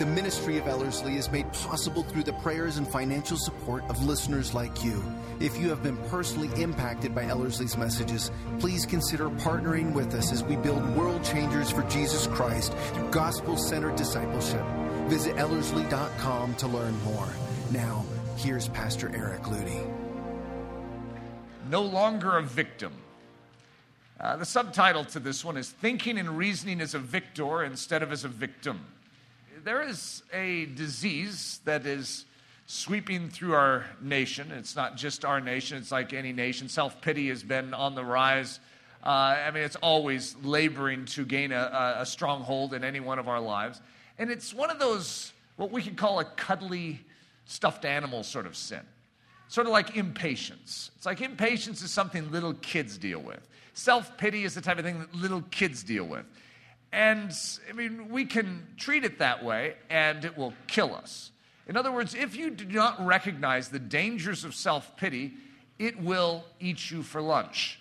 The ministry of Ellerslie is made possible through the prayers and financial support of listeners like you. If you have been personally impacted by Ellerslie's messages, please consider partnering with us as we build world changers for Jesus Christ through gospel centered discipleship. Visit Ellerslie.com to learn more. Now, here's Pastor Eric Ludy. No longer a victim. Uh, the subtitle to this one is Thinking and Reasoning as a Victor Instead of as a Victim there is a disease that is sweeping through our nation. It's not just our nation, it's like any nation. Self pity has been on the rise. Uh, I mean, it's always laboring to gain a, a stronghold in any one of our lives. And it's one of those, what we could call a cuddly stuffed animal sort of sin. Sort of like impatience. It's like impatience is something little kids deal with. Self pity is the type of thing that little kids deal with. And I mean, we can treat it that way and it will kill us. In other words, if you do not recognize the dangers of self pity, it will eat you for lunch.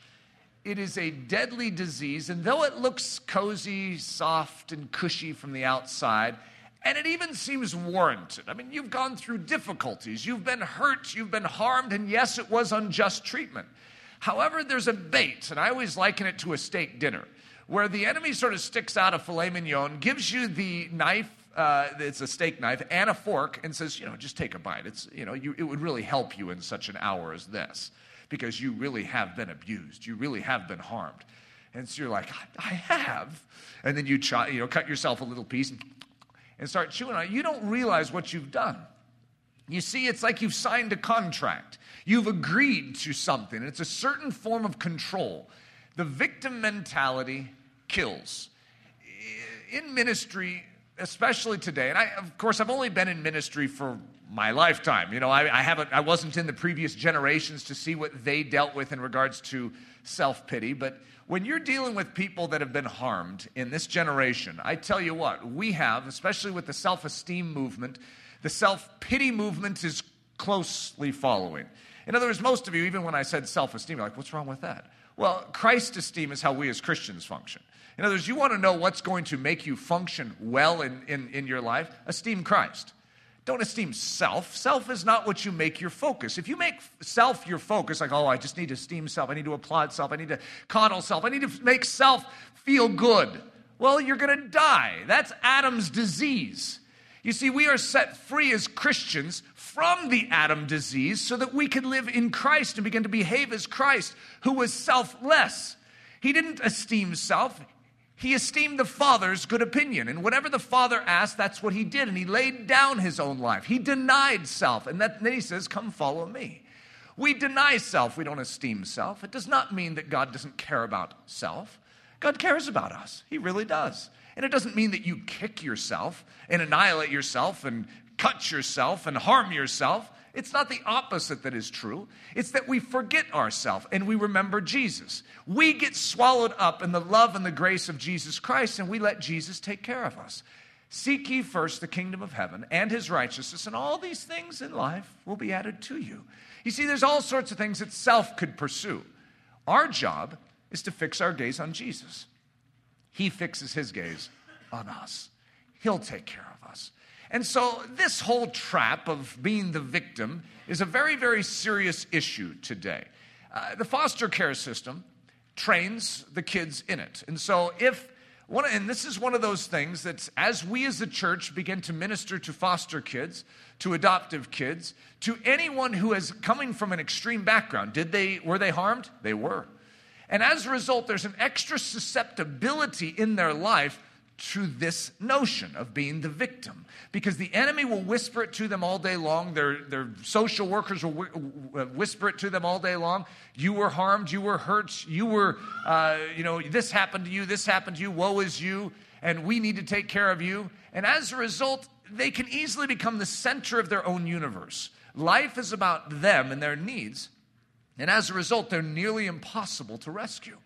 It is a deadly disease, and though it looks cozy, soft, and cushy from the outside, and it even seems warranted. I mean, you've gone through difficulties, you've been hurt, you've been harmed, and yes, it was unjust treatment. However, there's a bait, and I always liken it to a steak dinner where the enemy sort of sticks out a filet mignon, gives you the knife, uh, it's a steak knife, and a fork, and says, you know, just take a bite. It's, you know, you, it would really help you in such an hour as this because you really have been abused. You really have been harmed. And so you're like, I have. And then you, try, you know, cut yourself a little piece and, and start chewing on it. You don't realize what you've done. You see, it's like you've signed a contract. You've agreed to something. It's a certain form of control. The victim mentality kills. In ministry, especially today, and I, of course, I've only been in ministry for my lifetime. You know, I, I, haven't, I wasn't in the previous generations to see what they dealt with in regards to self pity. But when you're dealing with people that have been harmed in this generation, I tell you what, we have, especially with the self esteem movement, the self pity movement is closely following. In other words, most of you, even when I said self esteem, you're like, what's wrong with that? Well, Christ esteem is how we as Christians function. In other words, you want to know what's going to make you function well in, in, in your life? Esteem Christ. Don't esteem self. Self is not what you make your focus. If you make self your focus, like, oh, I just need to esteem self, I need to applaud self, I need to coddle self, I need to make self feel good, well, you're going to die. That's Adam's disease. You see, we are set free as Christians from the Adam disease so that we can live in Christ and begin to behave as Christ, who was selfless. He didn't esteem self, he esteemed the Father's good opinion. And whatever the Father asked, that's what he did. And he laid down his own life. He denied self. And then he says, Come follow me. We deny self, we don't esteem self. It does not mean that God doesn't care about self. God cares about us, He really does. And it doesn't mean that you kick yourself and annihilate yourself and cut yourself and harm yourself. It's not the opposite that is true. It's that we forget ourselves and we remember Jesus. We get swallowed up in the love and the grace of Jesus Christ and we let Jesus take care of us. Seek ye first the kingdom of heaven and his righteousness, and all these things in life will be added to you. You see, there's all sorts of things that self could pursue. Our job is to fix our gaze on Jesus. He fixes his gaze on us, he'll take care of us. And so, this whole trap of being the victim is a very, very serious issue today. Uh, the foster care system trains the kids in it. And so, if one, and this is one of those things that as we as a church begin to minister to foster kids, to adoptive kids, to anyone who is coming from an extreme background, did they were they harmed? They were. And as a result, there's an extra susceptibility in their life to this notion of being the victim because the enemy will whisper it to them all day long. Their, their social workers will whisper it to them all day long. You were harmed, you were hurt, you were, uh, you know, this happened to you, this happened to you, woe is you, and we need to take care of you. And as a result, they can easily become the center of their own universe. Life is about them and their needs, and as a result, they're nearly impossible to rescue.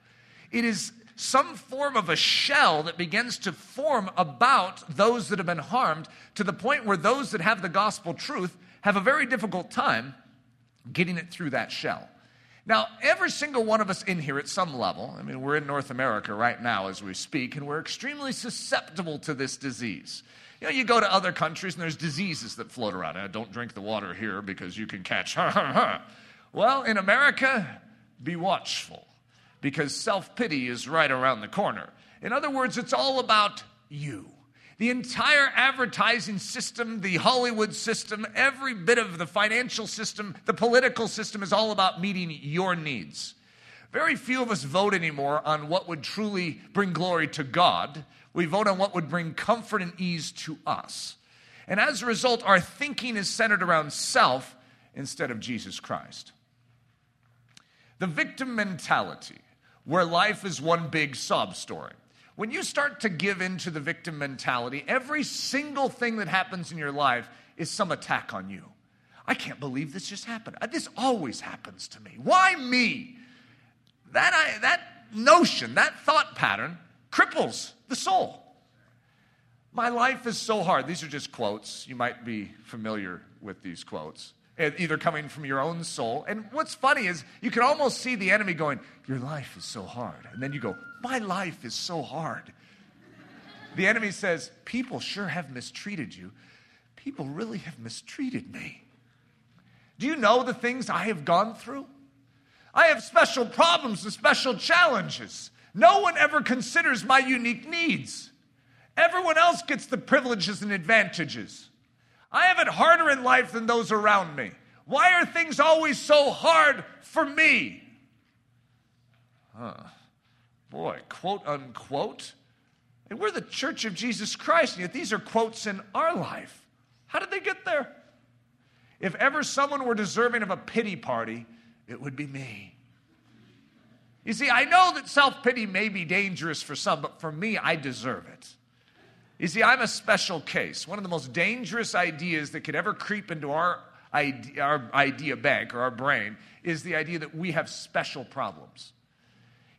It is some form of a shell that begins to form about those that have been harmed to the point where those that have the gospel truth have a very difficult time getting it through that shell. Now, every single one of us in here at some level, I mean, we're in North America right now as we speak, and we're extremely susceptible to this disease. You know, you go to other countries and there's diseases that float around. Uh, don't drink the water here because you can catch. well, in America, be watchful because self pity is right around the corner. In other words, it's all about you. The entire advertising system, the Hollywood system, every bit of the financial system, the political system is all about meeting your needs. Very few of us vote anymore on what would truly bring glory to God. We vote on what would bring comfort and ease to us. And as a result, our thinking is centered around self instead of Jesus Christ. The victim mentality, where life is one big sob story. When you start to give in to the victim mentality, every single thing that happens in your life is some attack on you. I can't believe this just happened. Uh, this always happens to me. Why me? That, I, that notion, that thought pattern cripples the soul. My life is so hard. These are just quotes. You might be familiar with these quotes, Eh, either coming from your own soul. And what's funny is you can almost see the enemy going, Your life is so hard. And then you go, My life is so hard. The enemy says, People sure have mistreated you. People really have mistreated me. Do you know the things I have gone through? I have special problems and special challenges. No one ever considers my unique needs. Everyone else gets the privileges and advantages. I have it harder in life than those around me. Why are things always so hard for me? Huh. Boy, quote unquote. And we're the church of Jesus Christ, and yet these are quotes in our life. How did they get there? If ever someone were deserving of a pity party, it would be me. You see, I know that self pity may be dangerous for some, but for me, I deserve it. You see, I'm a special case. One of the most dangerous ideas that could ever creep into our idea, our idea bank or our brain is the idea that we have special problems.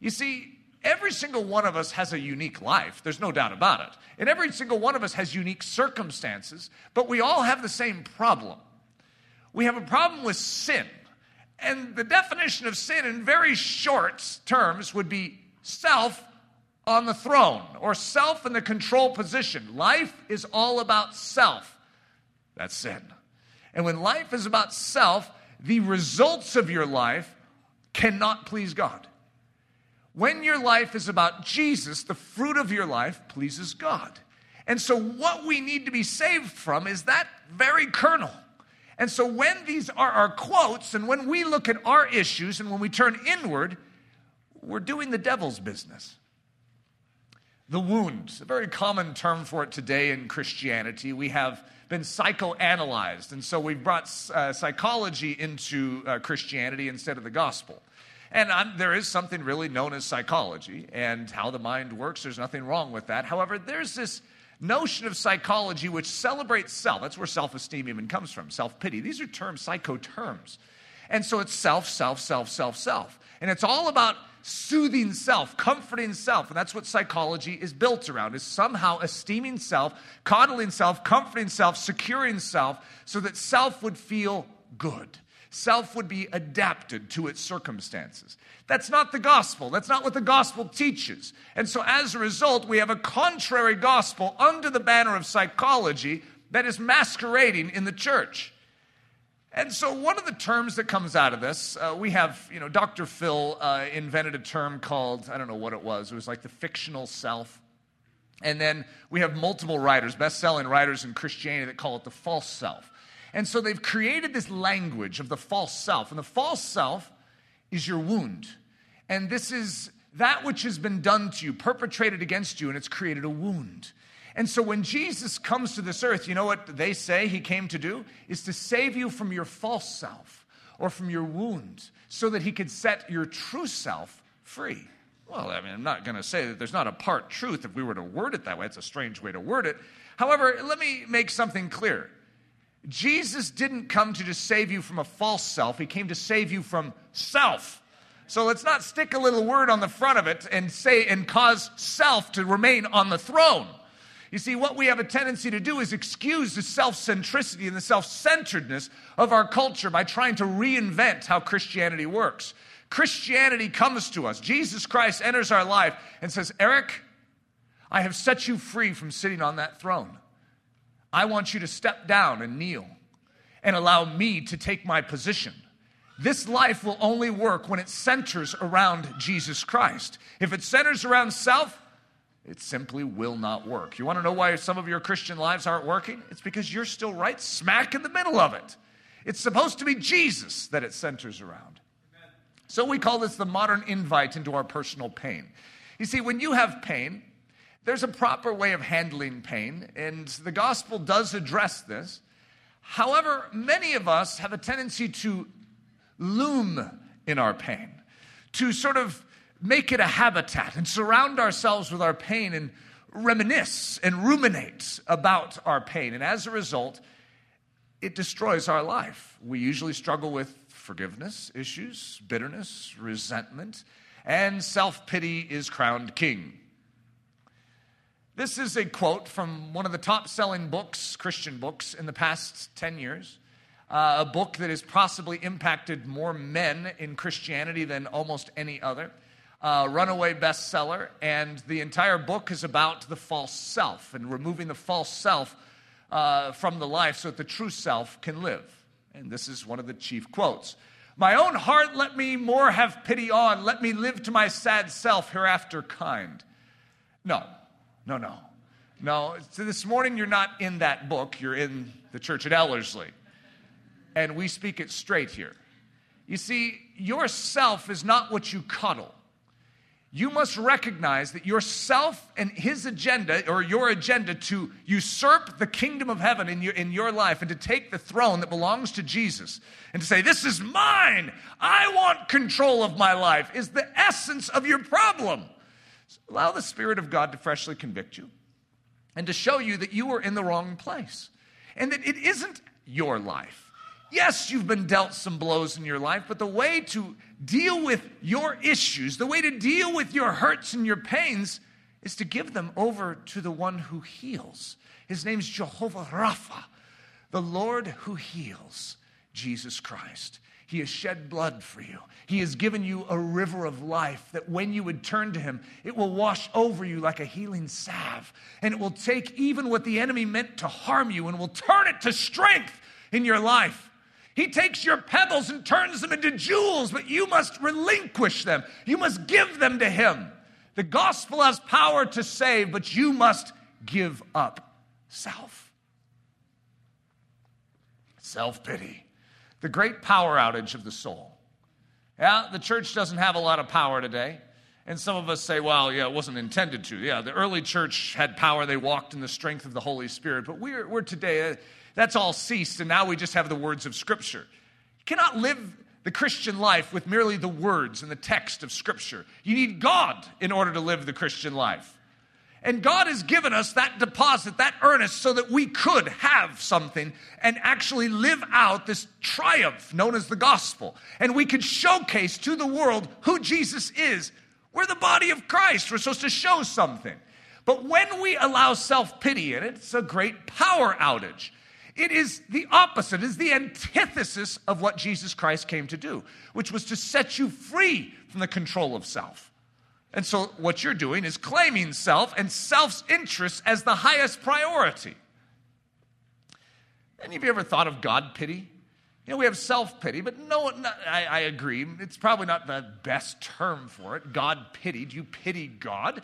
You see, every single one of us has a unique life. There's no doubt about it. And every single one of us has unique circumstances, but we all have the same problem. We have a problem with sin. And the definition of sin in very short terms would be self on the throne or self in the control position. Life is all about self. That's sin. And when life is about self, the results of your life cannot please God. When your life is about Jesus, the fruit of your life pleases God. And so, what we need to be saved from is that very kernel. And so, when these are our quotes, and when we look at our issues, and when we turn inward, we're doing the devil's business. The wound, a very common term for it today in Christianity. We have been psychoanalyzed, and so we've brought uh, psychology into uh, Christianity instead of the gospel. And I'm, there is something really known as psychology and how the mind works. There's nothing wrong with that. However, there's this notion of psychology which celebrates self. That's where self esteem even comes from, self pity. These are terms, psycho terms. And so it's self, self, self, self, self. And it's all about soothing self, comforting self. And that's what psychology is built around, is somehow esteeming self, coddling self, comforting self, securing self, so that self would feel good. Self would be adapted to its circumstances. That's not the gospel. That's not what the gospel teaches. And so, as a result, we have a contrary gospel under the banner of psychology that is masquerading in the church. And so, one of the terms that comes out of this, uh, we have, you know, Dr. Phil uh, invented a term called, I don't know what it was, it was like the fictional self. And then we have multiple writers, best selling writers in Christianity, that call it the false self. And so, they've created this language of the false self. And the false self is your wound. And this is that which has been done to you, perpetrated against you, and it's created a wound. And so when Jesus comes to this earth, you know what they say he came to do? Is to save you from your false self or from your wounds so that he could set your true self free. Well, I mean, I'm not going to say that there's not a part truth if we were to word it that way. It's a strange way to word it. However, let me make something clear. Jesus didn't come to just save you from a false self, he came to save you from self. So let's not stick a little word on the front of it and say and cause self to remain on the throne. You see, what we have a tendency to do is excuse the self centricity and the self centeredness of our culture by trying to reinvent how Christianity works. Christianity comes to us. Jesus Christ enters our life and says, Eric, I have set you free from sitting on that throne. I want you to step down and kneel and allow me to take my position. This life will only work when it centers around Jesus Christ. If it centers around self, it simply will not work. You want to know why some of your Christian lives aren't working? It's because you're still right smack in the middle of it. It's supposed to be Jesus that it centers around. So we call this the modern invite into our personal pain. You see, when you have pain, there's a proper way of handling pain, and the gospel does address this. However, many of us have a tendency to loom in our pain, to sort of make it a habitat and surround ourselves with our pain and reminisce and ruminate about our pain. And as a result, it destroys our life. We usually struggle with forgiveness issues, bitterness, resentment, and self pity is crowned king. This is a quote from one of the top selling books, Christian books, in the past 10 years. Uh, a book that has possibly impacted more men in Christianity than almost any other uh, runaway bestseller, and the entire book is about the false self and removing the false self uh, from the life so that the true self can live. And this is one of the chief quotes. My own heart let me more have pity on, let me live to my sad self hereafter kind. No, no, no. No, so this morning you're not in that book, you're in the church at Ellerslie. And we speak it straight here. You see, yourself is not what you cuddle you must recognize that yourself and his agenda, or your agenda to usurp the kingdom of heaven in your, in your life and to take the throne that belongs to Jesus and to say, This is mine, I want control of my life, is the essence of your problem. So allow the Spirit of God to freshly convict you and to show you that you are in the wrong place and that it isn't your life. Yes, you've been dealt some blows in your life, but the way to deal with your issues, the way to deal with your hurts and your pains, is to give them over to the one who heals. His name's Jehovah Rapha, the Lord who heals, Jesus Christ. He has shed blood for you. He has given you a river of life that when you would turn to Him, it will wash over you like a healing salve. And it will take even what the enemy meant to harm you and will turn it to strength in your life. He takes your pebbles and turns them into jewels, but you must relinquish them. You must give them to Him. The gospel has power to save, but you must give up self. Self pity, the great power outage of the soul. Yeah, the church doesn't have a lot of power today. And some of us say, well, yeah, it wasn't intended to. Yeah, the early church had power. They walked in the strength of the Holy Spirit. But we're, we're today, uh, that's all ceased, and now we just have the words of Scripture. You cannot live the Christian life with merely the words and the text of Scripture. You need God in order to live the Christian life. And God has given us that deposit, that earnest, so that we could have something and actually live out this triumph known as the gospel. And we could showcase to the world who Jesus is. We're the body of Christ. We're supposed to show something. But when we allow self pity in it, it's a great power outage. It is the opposite, it is the antithesis of what Jesus Christ came to do, which was to set you free from the control of self. And so, what you're doing is claiming self and self's interest as the highest priority. Any of you ever thought of God pity? You know, we have self pity, but no, not, I, I agree. It's probably not the best term for it. God pitied. You pity God.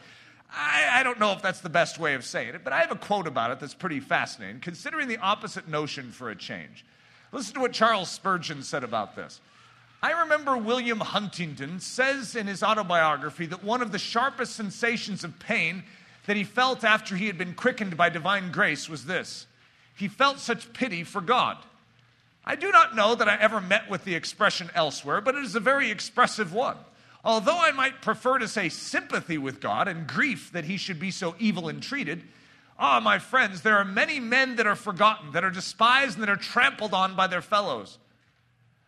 I, I, don't know if that's the best way of saying it, but I have a quote about it that's pretty fascinating, considering the opposite notion for a change. Listen to what Charles Spurgeon said about this. I remember William Huntington says in his autobiography that one of the sharpest sensations of pain that he felt after he had been quickened by divine grace was this he felt such pity for God. I do not know that I ever met with the expression elsewhere, but it is a very expressive one. Although I might prefer to say sympathy with God and grief that he should be so evil and treated, ah, my friends, there are many men that are forgotten, that are despised, and that are trampled on by their fellows.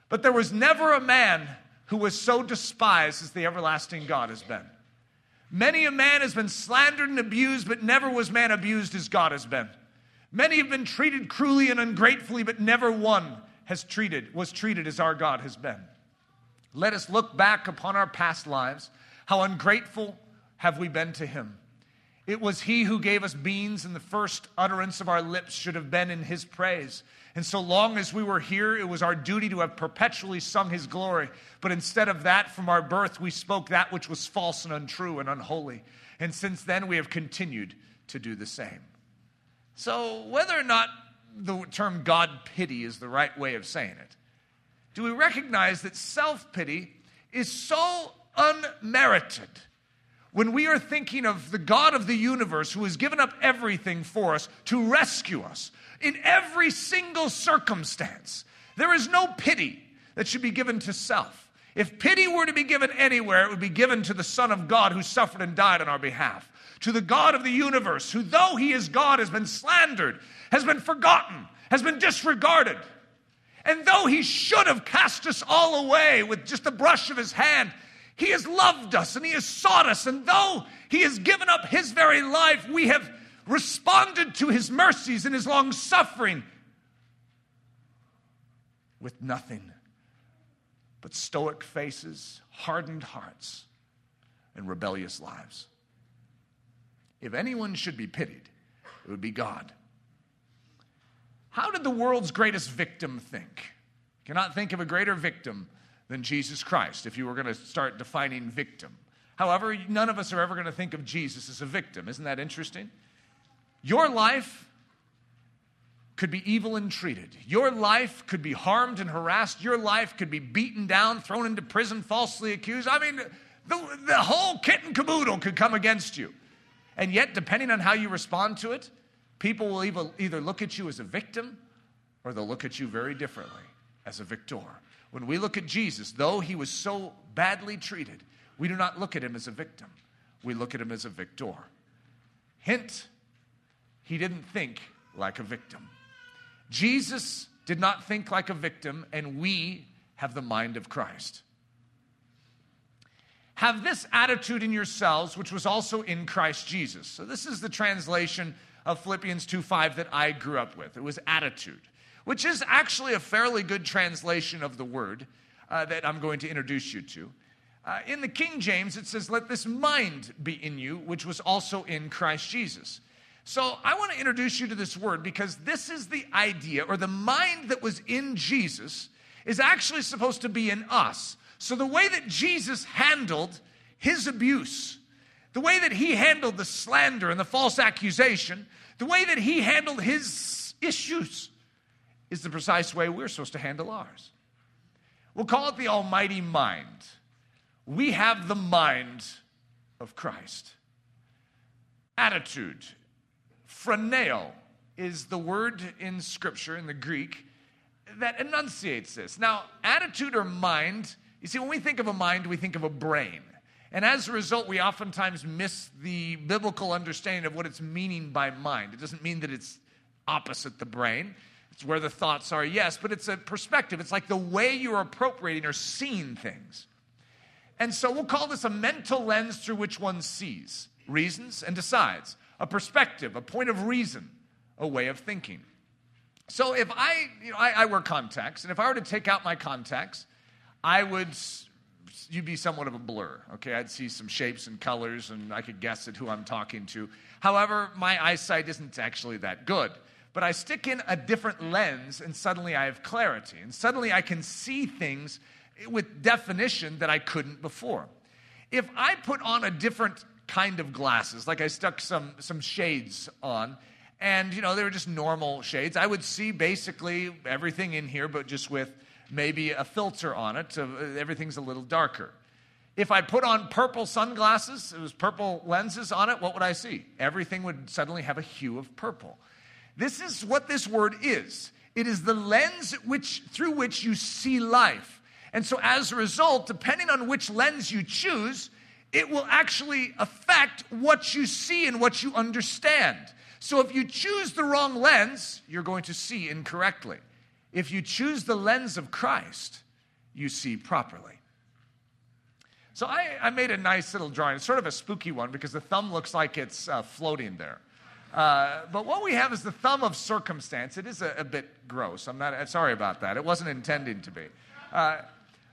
But there was never a man who was so despised as the everlasting God has been. Many a man has been slandered and abused, but never was man abused as God has been. Many have been treated cruelly and ungratefully, but never one has treated, was treated as our God has been. Let us look back upon our past lives. How ungrateful have we been to him? It was he who gave us beans, and the first utterance of our lips should have been in his praise. And so long as we were here, it was our duty to have perpetually sung his glory. But instead of that, from our birth, we spoke that which was false and untrue and unholy. And since then, we have continued to do the same. So, whether or not the term God pity is the right way of saying it, do we recognize that self pity is so unmerited? When we are thinking of the God of the universe who has given up everything for us to rescue us, in every single circumstance. There is no pity that should be given to self. If pity were to be given anywhere, it would be given to the Son of God who suffered and died on our behalf, to the God of the universe, who, though he is God, has been slandered, has been forgotten, has been disregarded. And though he should have cast us all away with just a brush of his hand, he has loved us and he has sought us. And though he has given up his very life, we have responded to his mercies and his long suffering with nothing but stoic faces, hardened hearts, and rebellious lives. If anyone should be pitied, it would be God. How did the world's greatest victim think? Cannot think of a greater victim than Jesus Christ if you were going to start defining victim. However, none of us are ever going to think of Jesus as a victim. Isn't that interesting? Your life could be evil and treated. Your life could be harmed and harassed. Your life could be beaten down, thrown into prison, falsely accused. I mean, the, the whole kit and caboodle could come against you. And yet, depending on how you respond to it, people will either, look at you as a victim or they'll look at you very differently as a victor. When we look at Jesus, though he was so badly treated, we do not look at him as a victim. We look at him as a victor. Hint he didn't think like a victim. Jesus did not think like a victim, and we have the mind of Christ. Have this attitude in yourselves, which was also in Christ Jesus. So, this is the translation of Philippians 2 5 that I grew up with. It was attitude, which is actually a fairly good translation of the word uh, that I'm going to introduce you to. Uh, in the King James, it says, Let this mind be in you, which was also in Christ Jesus. So I want to introduce you to this word because this is the idea or the mind that was in Jesus is actually supposed to be in us. So the way that Jesus handled his abuse, the way that he handled the slander and the false accusation, the way that he handled his issues is the precise way we're supposed to handle ours. We'll call it the Almighty Mind. We have the mind of Christ. Attitude phroneo is the word in Scripture, in the Greek, that enunciates this. Now, attitude or mind, you see, when we think of a mind, we think of a brain. And as a result, we oftentimes miss the biblical understanding of what it's meaning by mind. It doesn't mean that it's opposite the brain. It's where the thoughts are, yes, but it's a perspective. It's like the way you're appropriating or seeing things. And so we'll call this a mental lens through which one sees, reasons, and decides a perspective, a point of reason, a way of thinking. So if I, you know, I, I wear contacts, and if I were to take out my contacts, I would, you'd be somewhat of a blur, okay? I'd see some shapes and colors, and I could guess at who I'm talking to. However, my eyesight isn't actually that good. But I stick in a different lens, and suddenly I have clarity, and suddenly I can see things with definition that I couldn't before. If I put on a different kind of glasses. Like I stuck some, some shades on, and you know, they were just normal shades. I would see basically everything in here, but just with maybe a filter on it, so everything's a little darker. If I put on purple sunglasses, it was purple lenses on it, what would I see? Everything would suddenly have a hue of purple. This is what this word is. It is the lens which, through which you see life. And so, as a result, depending on which lens you choose, it will actually affect what you see and what you understand. So if you choose the wrong lens, you're going to see incorrectly. If you choose the lens of Christ, you see properly. So I, I made a nice little drawing. It's sort of a spooky one because the thumb looks like it's uh, floating there. Uh, but what we have is the thumb of circumstance. It is a, a bit gross. I'm not sorry about that. It wasn't intending to be. Uh,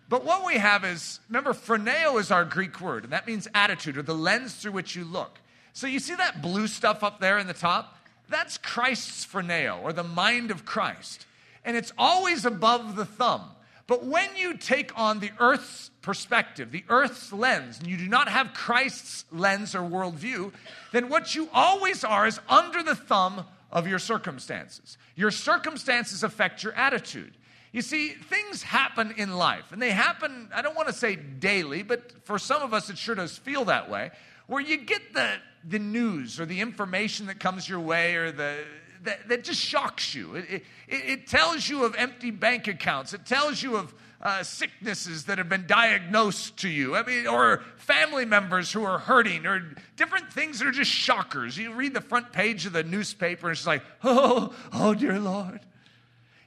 but what we have is, remember, phroneo is our Greek word, and that means attitude or the lens through which you look. So you see that blue stuff up there in the top? That's Christ's phroneo, or the mind of Christ. And it's always above the thumb. But when you take on the earth's perspective, the earth's lens, and you do not have Christ's lens or worldview, then what you always are is under the thumb of your circumstances. Your circumstances affect your attitude. You see, things happen in life, and they happen, I don't want to say daily, but for some of us it sure does feel that way, where you get the, the news or the information that comes your way or the, that, that just shocks you. It, it, it, tells you of empty bank accounts. It tells you of uh, sicknesses that have been diagnosed to you. I mean, or family members who are hurting, or different things that are just shockers. You read the front page of the newspaper, and it's like, oh, oh, dear Lord.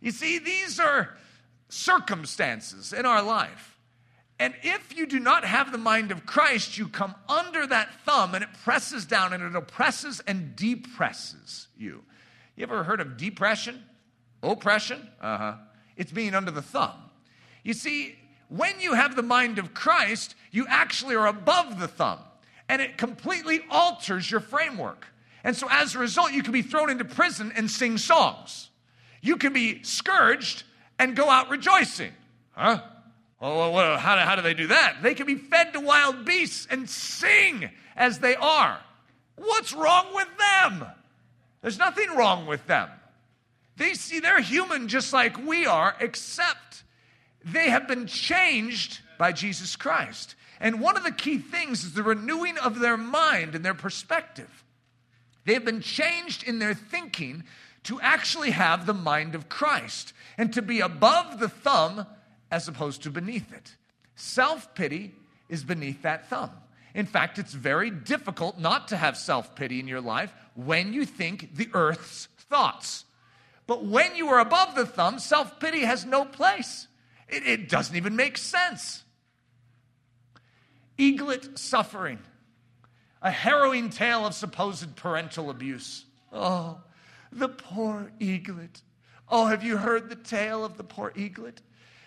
You see, these are circumstances in our life. And if you do not have the mind of Christ, you come under that thumb and it presses down and it oppresses and depresses you. You ever heard of depression? Oppression? Uh huh. It's being under the thumb. You see, when you have the mind of Christ, you actually are above the thumb and it completely alters your framework. And so as a result, you can be thrown into prison and sing songs. You can be scourged and go out rejoicing. Huh? Well, well, how, do, how do they do that? They can be fed to wild beasts and sing as they are. What's wrong with them? There's nothing wrong with them. They see they're human just like we are, except they have been changed by Jesus Christ. And one of the key things is the renewing of their mind and their perspective. They've been changed in their thinking to actually have the mind of Christ and to be above the thumb as opposed to beneath it. Self pity is beneath that thumb. In fact, it's very difficult not to have self pity in your life when you think the earth's thoughts. But when you are above the thumb, self pity has no place. It, it, doesn't even make sense. Eaglet suffering, a harrowing tale of supposed parental abuse. Oh, the poor eaglet. Oh, have you heard the tale of the poor eaglet?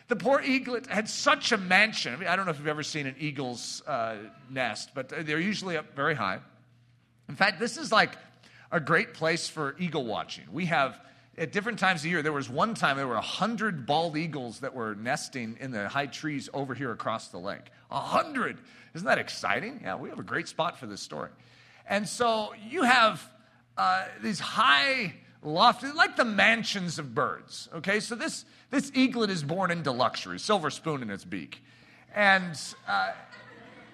The poor eaglet had such a mansion. I, mean, I don't know if you've ever seen an eagle's uh, nest, but they're usually up very high. In fact, this is like a great place for eagle watching. We have at different times of year. There was one time there were a hundred bald eagles that were nesting in the high trees over here across the lake. A hundred! Isn't that exciting? Yeah, we have a great spot for this story. And so you have uh, these high lofty, like the mansions of birds. Okay, so this, this eaglet is born into luxury, silver spoon in its beak. And, uh,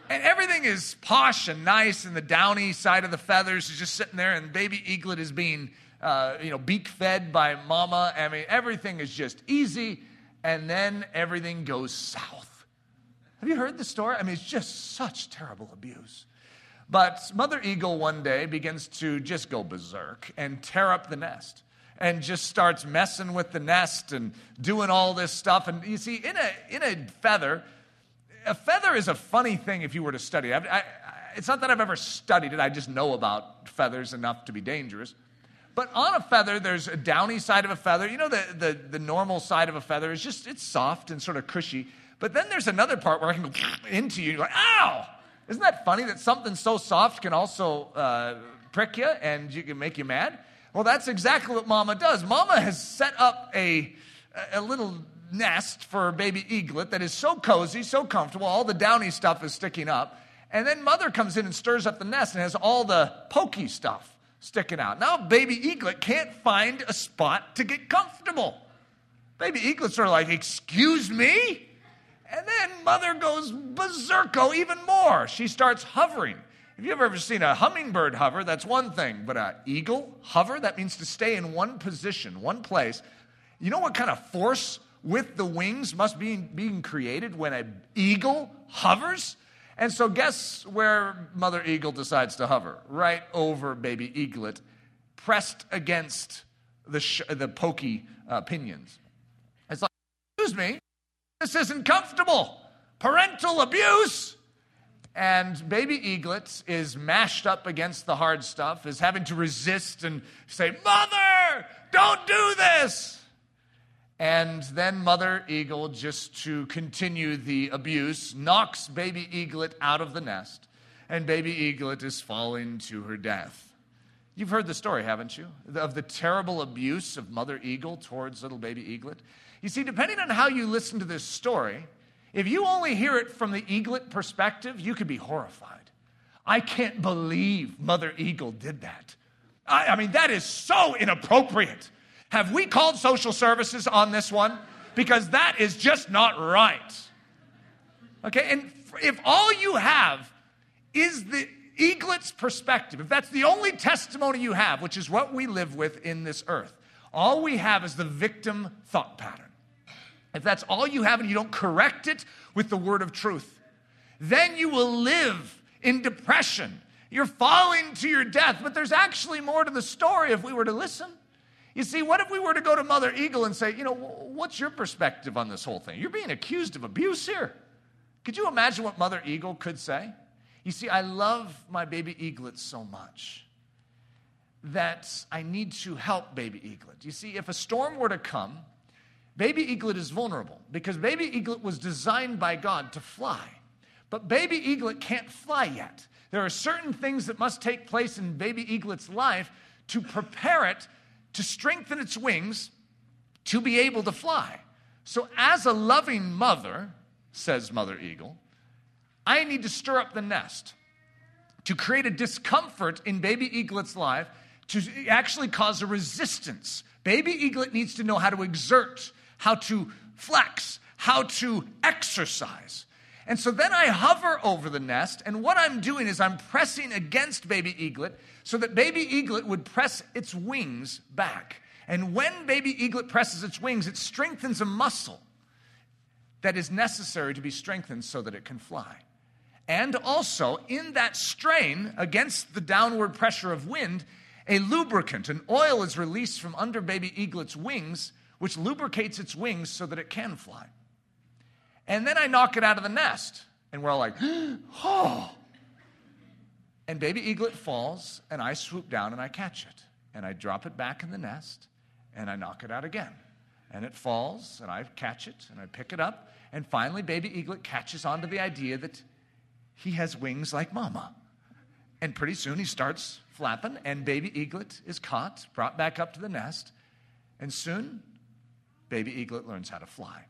and everything is posh and nice, and the downy side of the feathers is just sitting there, and baby eaglet is being, uh, you know, beak fed by mama. I mean, everything is just easy, and then everything goes south. Have you heard the story? I mean, it's just such terrible abuse. But Mother Eagle one day begins to just go berserk and tear up the nest and just starts messing with the nest and doing all this stuff. And you see, in a, in a feather, a feather is a funny thing if you were to study it. It's not that I've ever studied it, I just know about feathers enough to be dangerous. But on a feather, there's a downy side of a feather. You know, the, the, the normal side of a feather is just, it's soft and sort of cushy. But then there's another part where I can go into you. You're like, ow! Isn't that funny that something so soft can also uh, prick you and you can make you mad? Well, that's exactly what Mama does. Mama has set up a, a little nest for baby eaglet that is so cozy, so comfortable, all the downy stuff is sticking up. And then mother comes in and stirs up the nest and has all the pokey stuff sticking out. Now, baby eaglet can't find a spot to get comfortable. Baby eaglet's of like, Excuse me? And then mother goes berserko even more. She starts hovering. Have you ever seen a hummingbird hover? That's one thing. But an eagle hover, that means to stay in one position, one place. You know what kind of force with the wings must be being created when an eagle hovers? And so, guess where Mother Eagle decides to hover? Right over baby eaglet, pressed against the, sh- the pokey uh, pinions. It's like, excuse me, this isn't comfortable. Parental abuse? And baby eaglet is mashed up against the hard stuff, is having to resist and say, Mother, don't do this. And then Mother Eagle, just to continue the abuse, knocks baby eaglet out of the nest, and baby eaglet is falling to her death. You've heard the story, haven't you? Of the terrible abuse of Mother Eagle towards little baby eaglet. You see, depending on how you listen to this story, if you only hear it from the eaglet perspective, you could be horrified. I can't believe Mother Eagle did that. I, I, mean, that is so inappropriate. Have we called social services on this one? Because that is just not right. Okay, and if all you have is the eaglet's perspective, if that's the only testimony you have, which is what we live with in this earth, all we have is the victim thought pattern. If that's all you have and you don't correct it with the word of truth, then you will live in depression. You're falling to your death, but there's actually more to the story if we were to listen. You see, what if we were to go to Mother Eagle and say, you know, what's your perspective on this whole thing? You're being accused of abuse here. Could you imagine what Mother Eagle could say? You see, I love my baby eaglet so much that I need to help baby eaglet. You see, if a storm were to come, baby eaglet is vulnerable because baby eaglet was designed by God to fly. But baby eaglet can't fly yet. There are certain things that must take place in baby eaglet's life to prepare it to strengthen its wings to be able to fly. So, as a loving mother, says Mother Eagle, I need to stir up the nest to create a discomfort in baby eaglet's life to actually cause a resistance. Baby eaglet needs to know how to exert, how to flex, how to exercise. And so then I hover over the nest, and what I'm doing is I'm pressing against baby eaglet so that baby eaglet would press its wings back. And when baby eaglet presses its wings, it strengthens a muscle that is necessary to be strengthened so that it can fly. And also, in that strain against the downward pressure of wind, a lubricant, an oil is released from under baby eaglet's wings, which lubricates its wings so that it can fly. And then I knock it out of the nest, and we're all like, oh. And baby eaglet falls, and I swoop down and I catch it. And I drop it back in the nest, and I knock it out again. And it falls, and I catch it, and I pick it up. And finally, baby eaglet catches on to the idea that he has wings like mama. And pretty soon he starts flapping, and baby eaglet is caught, brought back up to the nest, and soon baby eaglet learns how to fly.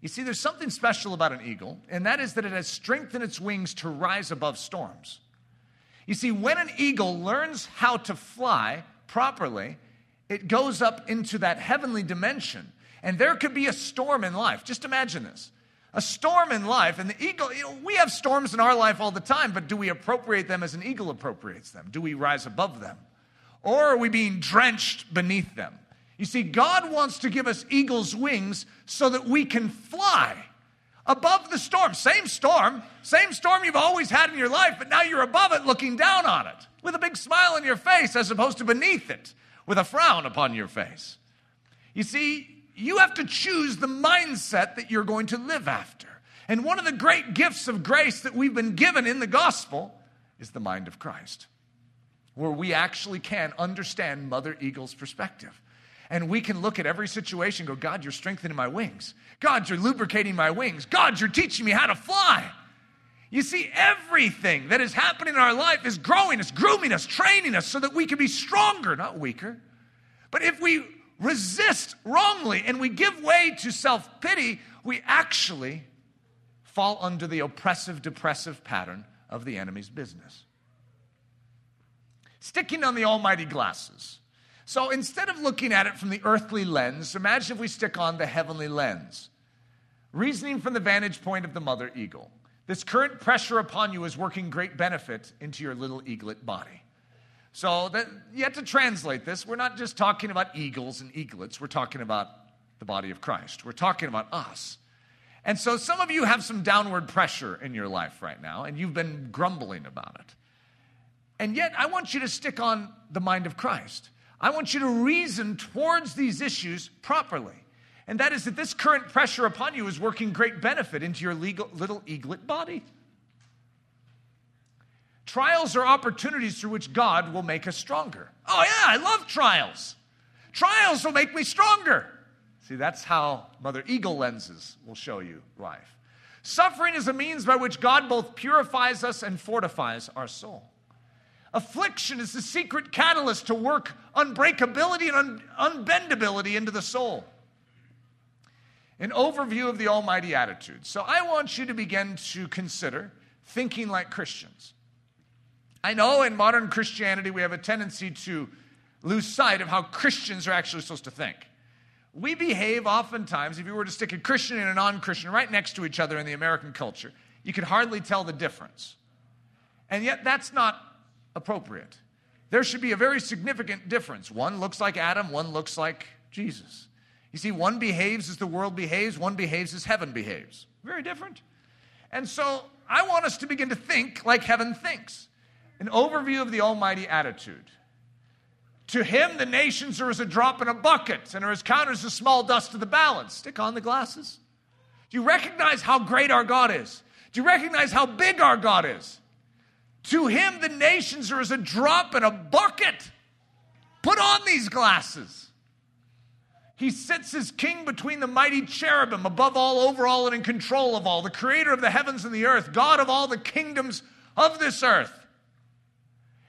You see, there's something special about an eagle, and that is that it has strength in its wings to rise above storms. You see, when an eagle learns how to fly properly, it goes up into that heavenly dimension. And there could be a storm in life. Just imagine this a storm in life, and the eagle, you know, we have storms in our life all the time, but do we appropriate them as an eagle appropriates them? Do we rise above them? Or are we being drenched beneath them? You see, God wants to give us eagle's wings so that we can fly above the storm. Same storm, same storm you've always had in your life, but now you're above it looking down on it with a big smile on your face as opposed to beneath it with a frown upon your face. You see, you have to choose the mindset that you're going to live after. And one of the great gifts of grace that we've been given in the gospel is the mind of Christ, where we actually can understand Mother Eagle's perspective. And we can look at every situation go, God, you're strengthening my wings. God, you're lubricating my wings. God, you're teaching me how to fly. You see, everything that is happening in our life is growing us, grooming us, training us so that we can be stronger, not weaker. But if we resist wrongly and we give way to self pity, we actually fall under the oppressive, depressive pattern of the enemy's business. Sticking on the almighty glasses. So instead of looking at it from the earthly lens, imagine if we stick on the heavenly lens. Reasoning from the vantage point of the mother eagle. This current pressure upon you is working great benefit into your little eaglet body. So that, have to translate this. We're not just talking about eagles and eaglets, we're talking about the body of Christ. We're talking about us. And so some of you have some downward pressure in your life right now, and you've been grumbling about it. And yet, I want you to stick on the mind of Christ. I want you to reason towards these issues properly. And that is that this current pressure upon you is working great benefit into your legal, little eaglet body. Trials are opportunities through which God will make us stronger. Oh, yeah, I love trials. Trials will make me stronger. See, that's how Mother Eagle lenses will show you life. Suffering is a means by which God both purifies us and fortifies our soul. Affliction is the secret catalyst to work unbreakability and un- unbendability into the soul. An overview of the Almighty attitude. So I want you to begin to consider thinking like Christians. I know in modern Christianity we have a tendency to lose sight of how Christians are actually supposed to think. We behave oftentimes, if you were to stick a Christian and a non Christian right next to each other in the American culture, you could hardly tell the difference. And yet, that's not appropriate. There should be a very significant difference. One looks like Adam, one looks like Jesus. You see, one behaves as the world behaves, one behaves as heaven behaves. Very different. And so, I want us to begin to think like heaven thinks. An overview of the Almighty attitude. To him, the nations are as a drop in a bucket and are as counted as a small dust to the balance. Stick on the glasses. Do you recognize how great our God is? Do you recognize how big our God is? To him, the nations are as a drop in a bucket. Put on these glasses. He sits as king between the mighty cherubim, above all, over all, and in control of all, the creator of the heavens and the earth, God of all the kingdoms of this earth.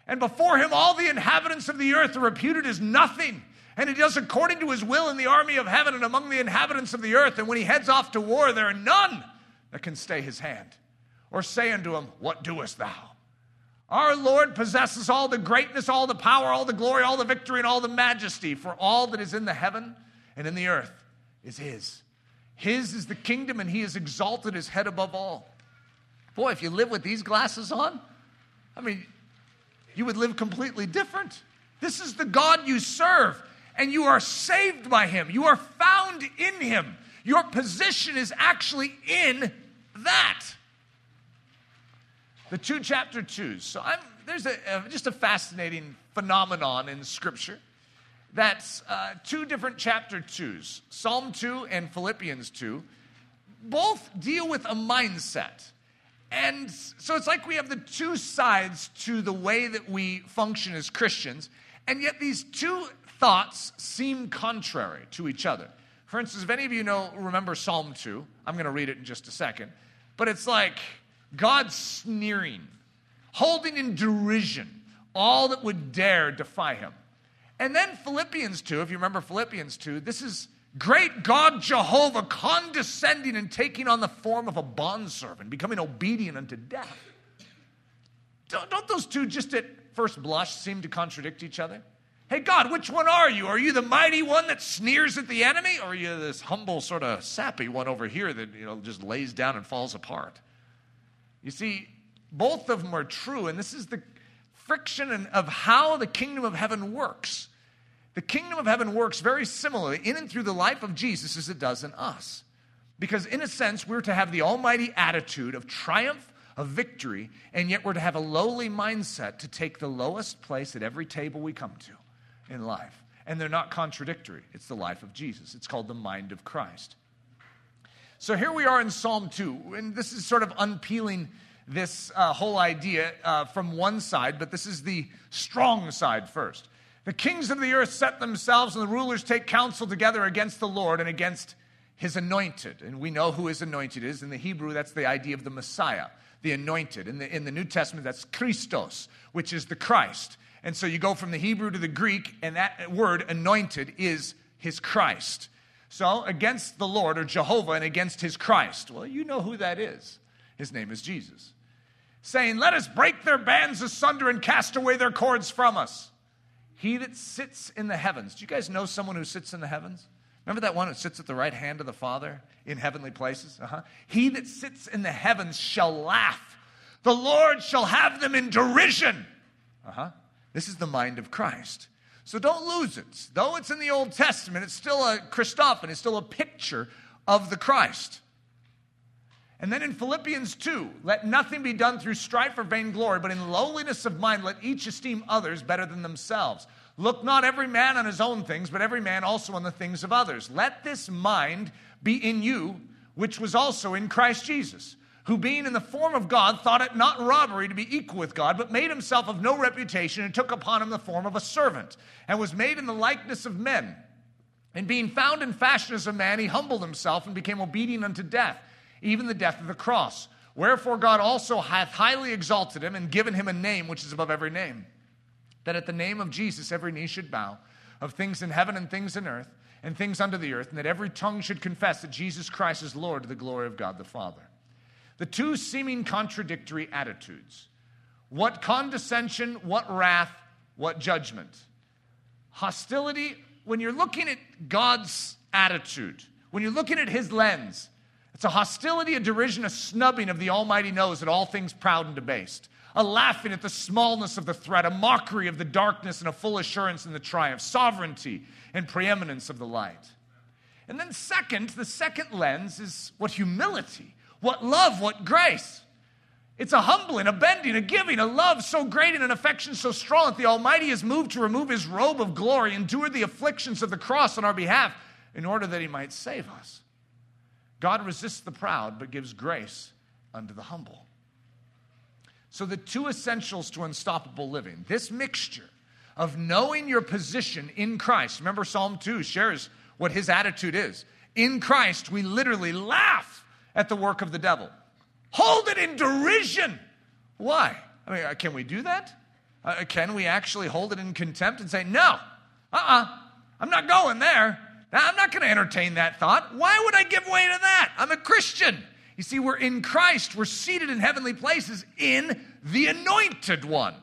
And before him, all the inhabitants of the earth are reputed as nothing. And he does according to his will in the army of heaven and among the inhabitants of the earth. And when he heads off to war, there are none that can stay his hand or say unto him, What doest thou? Our Lord possesses all the greatness, all the power, all the glory, all the victory, and all the majesty, for all that is in the heaven and in the earth is his. His is the kingdom, and he is exalted as head above all. Boy, if you live with these glasses on, I mean, you would live completely different. This is the God you serve, and you are saved by Him. You are found in Him. Your position is actually in that. The two chapter twos. So I'm, there's a, a, just a fascinating phenomenon in Scripture that's uh, two different chapter twos Psalm 2 and Philippians 2 both deal with a mindset. And so it's like we have the two sides to the way that we function as Christians, and yet these two thoughts seem contrary to each other. For instance, if any of you know, remember Psalm 2, I'm going to read it in just a second, but it's like God sneering, holding in derision all that would dare defy him. And then Philippians 2, if you remember Philippians 2, this is Great God Jehovah condescending and taking on the form of a bondservant, becoming obedient unto death. Don't, those two just at first blush seem to contradict each other? Hey, God, which one are you? Are you the mighty one that sneers at the enemy? Or are you this humble, sort of sappy one over here that, you know, just lays down and falls apart? You see, both of them are true, and this is the friction of how the kingdom of heaven works. The kingdom of heaven works very similarly in and through the life of Jesus as it does in us. Because, in a sense, we're to have the almighty attitude of triumph, of victory, and yet we're to have a lowly mindset to take the lowest place at every table we come to in life. And they're not contradictory. It's the life of Jesus, it's called the mind of Christ. So here we are in Psalm 2, and this is sort of unpeeling this uh, whole idea uh, from one side, but this is the strong side first. The kings of the earth set themselves, and the rulers take counsel together against the Lord and against his anointed. And we know who his anointed is. In the Hebrew, that's the idea of the Messiah, the anointed. In the, in the New Testament, that's Christos, which is the Christ. And so you go from the Hebrew to the Greek, and that word anointed is his Christ. So against the Lord or Jehovah and against his Christ. Well, you know who that is. His name is Jesus. Saying, Let us break their bands asunder and cast away their cords from us. He that sits in the heavens. Do you guys know someone who sits in the heavens? Remember that one who sits at the right hand of the Father in heavenly places? Uh-huh. He that sits in the heavens shall laugh. The Lord shall have them in derision. Uh-huh. This is the mind of Christ. So don't lose it. Though it's in the Old Testament, it's still a Christophany, it's still a picture of the Christ. And then in Philippians 2, let nothing be done through strife or vainglory, but in lowliness of mind, let each esteem others better than themselves. Look not every man on his own things, but every man also on the things of others. Let this mind be in you, which was also in Christ Jesus who being in the form of God thought it not robbery to be equal with God, but made himself of no reputation and took upon him the form of a servant, and was made in the likeness of men. And being found in fashion as a man, he humbled himself and became obedient unto death, even the death of the cross. Wherefore God also hath highly exalted him and given him a name which is above every name, that at the name of Jesus every knee should bow, of things in heaven and things in earth, and things under the earth, and that every tongue should confess that Jesus Christ is Lord to the glory of God the Father. The two seeming contradictory attitudes what condescension, what wrath, what judgment. Hostility, when you're looking at God's attitude, when you're looking at his lens, it's a hostility, a derision, a snubbing of the Almighty knows at all things proud and debased, a laughing at the smallness of the threat, a mockery of the darkness, and a full assurance in the triumph, sovereignty and preeminence of the light. And then, second, the second lens is what humility, what love, what grace. It's a humbling, a bending, a giving, a love so great and an affection so strong that the Almighty is moved to remove his robe of glory, endure the afflictions of the cross on our behalf in order that he might save us. God resists the proud, but gives grace unto the humble. So, the two essentials to unstoppable living this mixture of knowing your position in Christ. Remember, Psalm 2 shares what his attitude is. In Christ, we literally laugh at the work of the devil, hold it in derision. Why? I mean, uh, can we do that? Uh, can we actually hold it in contempt and say, no, uh uh-uh, uh, I'm not going there. I'm not going to entertain that thought. Why would I give way to that? I'm a Christian. You see, we're in Christ, we're seated in heavenly places in the anointed one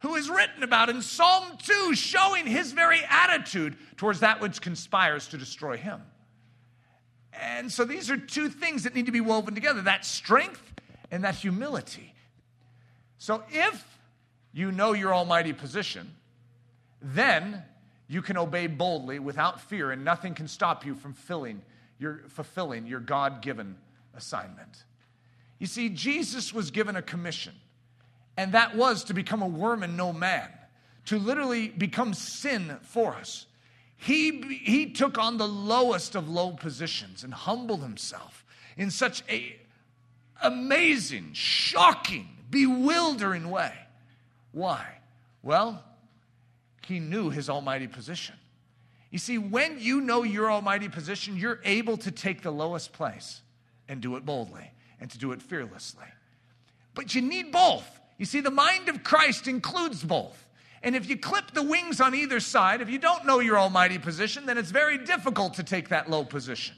who is written about in Psalm 2, showing his very attitude towards that which conspires to destroy him. And so these are two things that need to be woven together that strength and that humility. So if you know your almighty position, then you can obey boldly without fear, and nothing can stop you from filling your, fulfilling your God given assignment. You see, Jesus was given a commission, and that was to become a worm and no man, to literally become sin for us. He, he took on the lowest of low positions and humbled himself in such a amazing, shocking, bewildering way. Why? Well, he knew his almighty position. You see, when you know your almighty position, you're able to take the lowest place and do it boldly and to do it fearlessly. But you need both. You see, the mind of Christ includes both. And if you clip the wings on either side, if you don't know your almighty position, then it's very difficult to take that low position.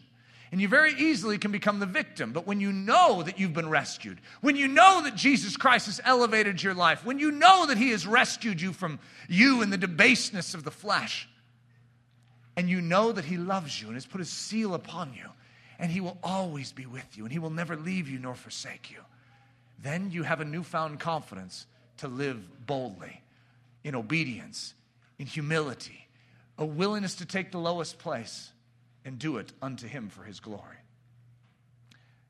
And you very easily can become the victim. But when you know that you've been rescued, when you know that Jesus Christ has elevated your life, when you know that He has rescued you from you and the debaseness of the flesh, and you know that He loves you and has put His seal upon you, and He will always be with you, and He will never leave you nor forsake you, then you have a newfound confidence to live boldly in obedience, in humility, a willingness to take the lowest place and do it unto Him for His glory.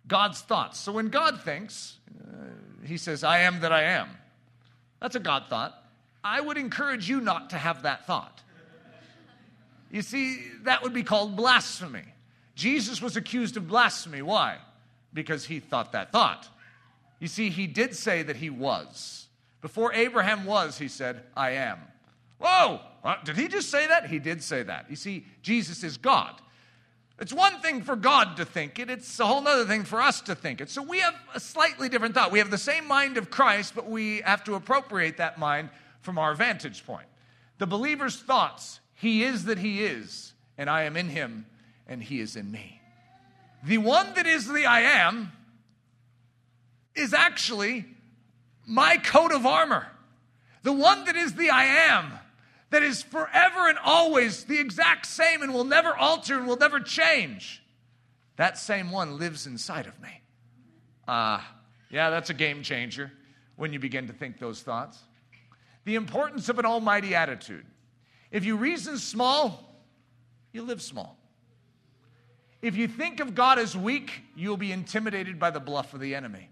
God's thoughts. So when God thinks, uh, He says, I am that I am. That's a God thought. I would encourage you not to have that thought. You see, that would be called blasphemy. Jesus was accused of blasphemy. Why? Because he thought that thought. You see, he did say that he was. Before Abraham was, he said, I am. Whoa! Did he just say that? He did say that. You see, Jesus is God. It's one thing for God to think it, it's a whole other thing for us to think it. So we have a slightly different thought. We have the same mind of Christ, but we have to appropriate that mind from our vantage point. The believer's thoughts, He is that He is, and I am in Him, and He is in me. The one that is the I am is actually my coat of armor. The one that is the I am, that is forever and always the exact same and will never alter and will never change. That same one lives inside of me. Ah, uh, yeah, that's a game changer when you begin to think those thoughts. The importance of an almighty attitude. If you reason small, you live small. If you think of God as weak, you'll be intimidated by the bluff of the enemy.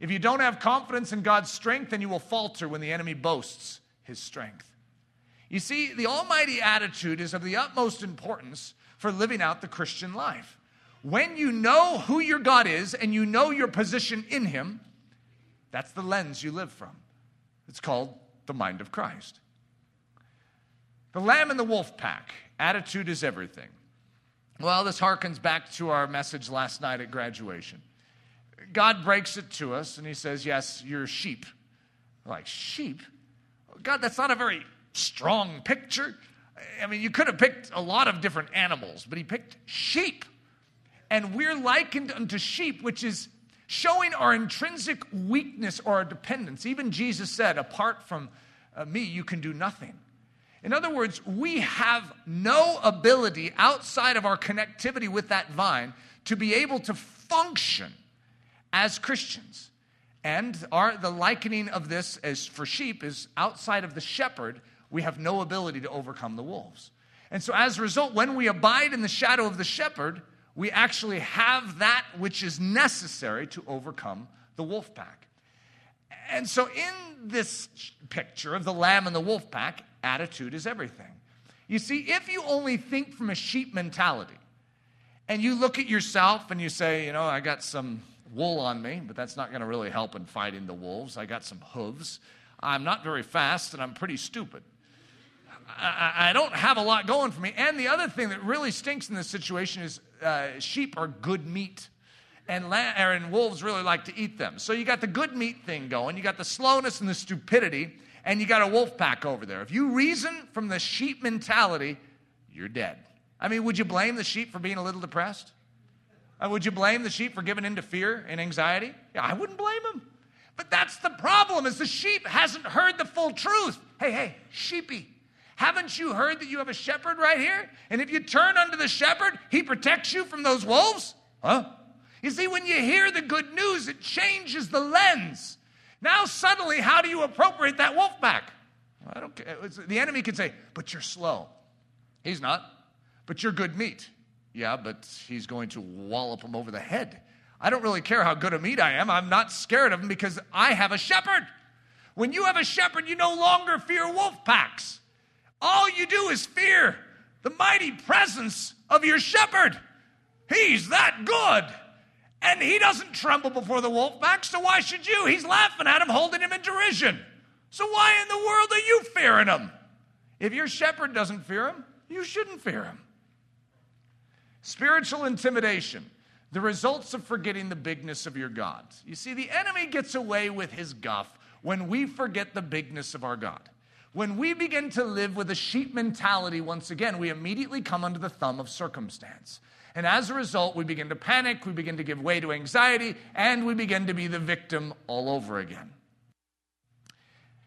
If you don't have confidence in God's strength, then you will falter when the enemy boasts his strength. You see, the almighty attitude is of the utmost importance for living out the Christian life. when you know who your God is and you know your position in Him, that's the lens you live from. It's called the mind of Christ. The lamb and the wolf pack. Attitude is everything. Well, this harkens back to our message last night at graduation. God breaks it to us and He says, Yes, you're sheep. We're like, sheep? God, that's not a very strong picture. I mean, you could have picked a lot of different animals, but He picked sheep. And we're likened unto sheep, which is showing our intrinsic weakness or our dependence. Even Jesus said, Apart from uh, me, you can do nothing. In other words, we have no ability outside of our connectivity with that vine to be able to function as Christians. And our, the likening of this as for sheep is outside of the shepherd, we have no ability to overcome the wolves. And so, as a result, when we abide in the shadow of the shepherd, we actually have that which is necessary to overcome the wolf pack. And so, in this picture of the lamb and the wolf pack, attitude is everything. You see, if you only think from a sheep mentality and you look at yourself and you say, you know, I got some wool on me, but that's not going to really help in fighting the wolves. I got some hooves. I'm not very fast and I'm pretty stupid. I, I don't have a lot going for me. And the other thing that really stinks in this situation is uh, sheep are good meat. And, la- and wolves really like to eat them. So you got the good meat thing going, you got the slowness and the stupidity, and you got a wolf pack over there. If you reason from the sheep mentality, you're dead. I mean, would you blame the sheep for being a little depressed? Uh, would you blame the sheep for giving in to fear and anxiety? Yeah, I wouldn't blame them. But that's the problem is the sheep hasn't heard the full truth. Hey, hey, sheepy, haven't you heard that you have a shepherd right here? And if you turn unto the shepherd, he protects you from those wolves? Huh? You see, when you hear the good news, it changes the lens. Now, suddenly, how do you appropriate that wolf back? I don't care. The enemy can say, but you're slow. He's not. But you're good meat. Yeah, but he's going to wallop him over the head. I don't really care how good a meat I am. I'm not scared of him because I have a shepherd. When you have a shepherd, you no longer fear wolf packs. All you do is fear the mighty presence of your shepherd. He's that good. And he doesn't tremble before the wolf pack, so why should you? He's laughing at him, holding him in derision. So why in the world are you fearing him? If your shepherd doesn't fear him, you shouldn't fear him. Spiritual intimidation, the results of forgetting the bigness of your God. You see, the enemy gets away with his guff when we forget the bigness of our God. When we begin to live with a sheep mentality once again, we immediately come under the thumb of circumstance. And as a result, we begin to panic, we begin to give way to anxiety, and we begin to be the victim all over again.